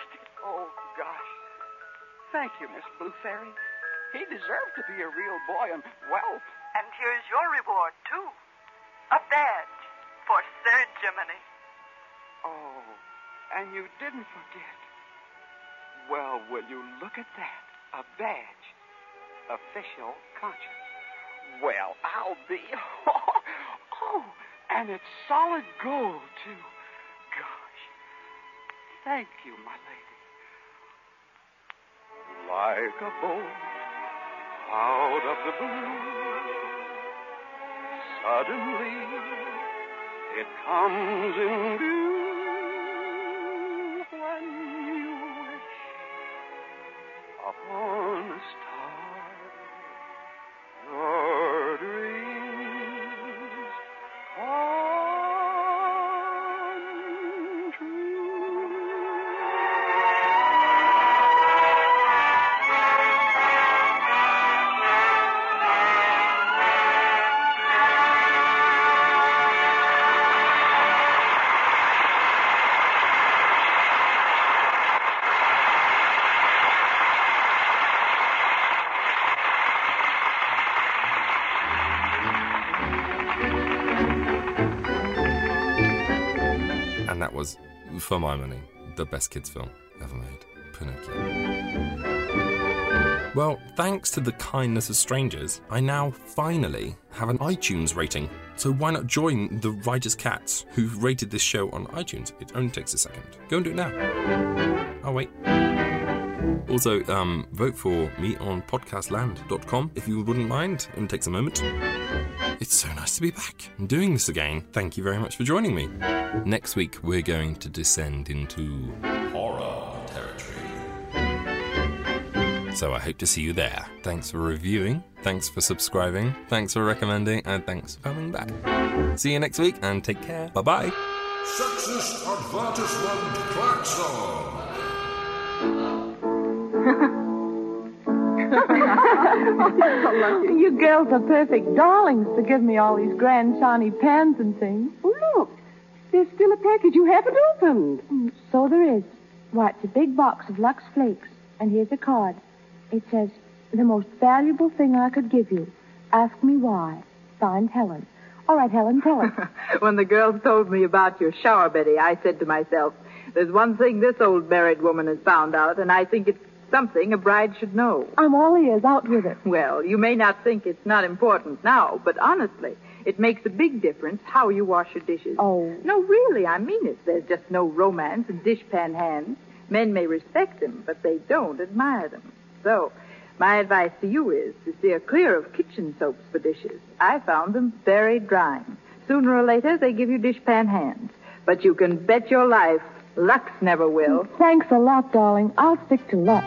Oh, gosh. Thank you, Miss Blue Fairy. He deserved to be a real boy, and, well, And here's your reward, too. A badge for Sir Jiminy. Oh, and you didn't forget. Well, will you look at that? A badge. Official conscience. Well, I'll be. Oh, and it's solid gold, too. Gosh. Thank you, my lady. Like a bolt out of the blue, suddenly it comes in view for my money, the best kids' film ever made Pinocchio. Well, thanks to the kindness of strangers, I now finally have an iTunes rating. So why not join the Writers Cats who've rated this show on iTunes? It only takes a second. Go and do it now. Oh, wait. Also, um, vote for me on podcastland.com if you wouldn't mind. It takes a moment. It's so nice to be back and doing this again. Thank you very much for joining me. Next week, we're going to descend into horror territory. So I hope to see you there. Thanks for reviewing, thanks for subscribing, thanks for recommending, and thanks for coming back. See you next week and take care. Bye bye. Sexist advertisement klaxon. you girls are perfect darlings to give me all these grand shiny pans and things. Oh, look. There's still a package you haven't opened. Mm, So there is. Why, it's a big box of Lux Flakes. And here's a card. It says, the most valuable thing I could give you. Ask me why. Signed, Helen. All right, Helen, tell us. When the girls told me about your shower, Betty, I said to myself, there's one thing this old married woman has found out, and I think it's something a bride should know. I'm all ears. Out with it. Well, you may not think it's not important now, but honestly, it makes a big difference how you wash your dishes. Oh. No, really, I mean it. There's just no romance in dishpan hands. Men may respect them, but they don't admire them. So, my advice to you is to steer clear of kitchen soaps for dishes. I found them very drying. Sooner or later, they give you dishpan hands. But you can bet your life Lux never will. Thanks a lot, darling. I'll stick to Lux.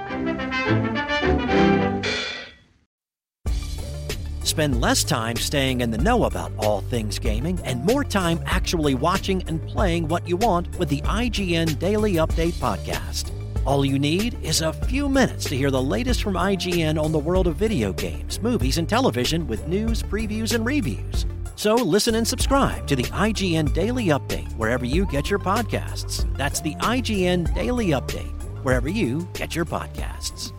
Spend less time staying in the know about all things gaming and more time actually watching and playing what you want with the IGN Daily Update podcast. All you need is a few minutes to hear the latest from IGN on the world of video games, movies, and television with news, previews, and reviews. So listen and subscribe to the IGN Daily Update wherever you get your podcasts. That's the IGN Daily Update wherever you get your podcasts.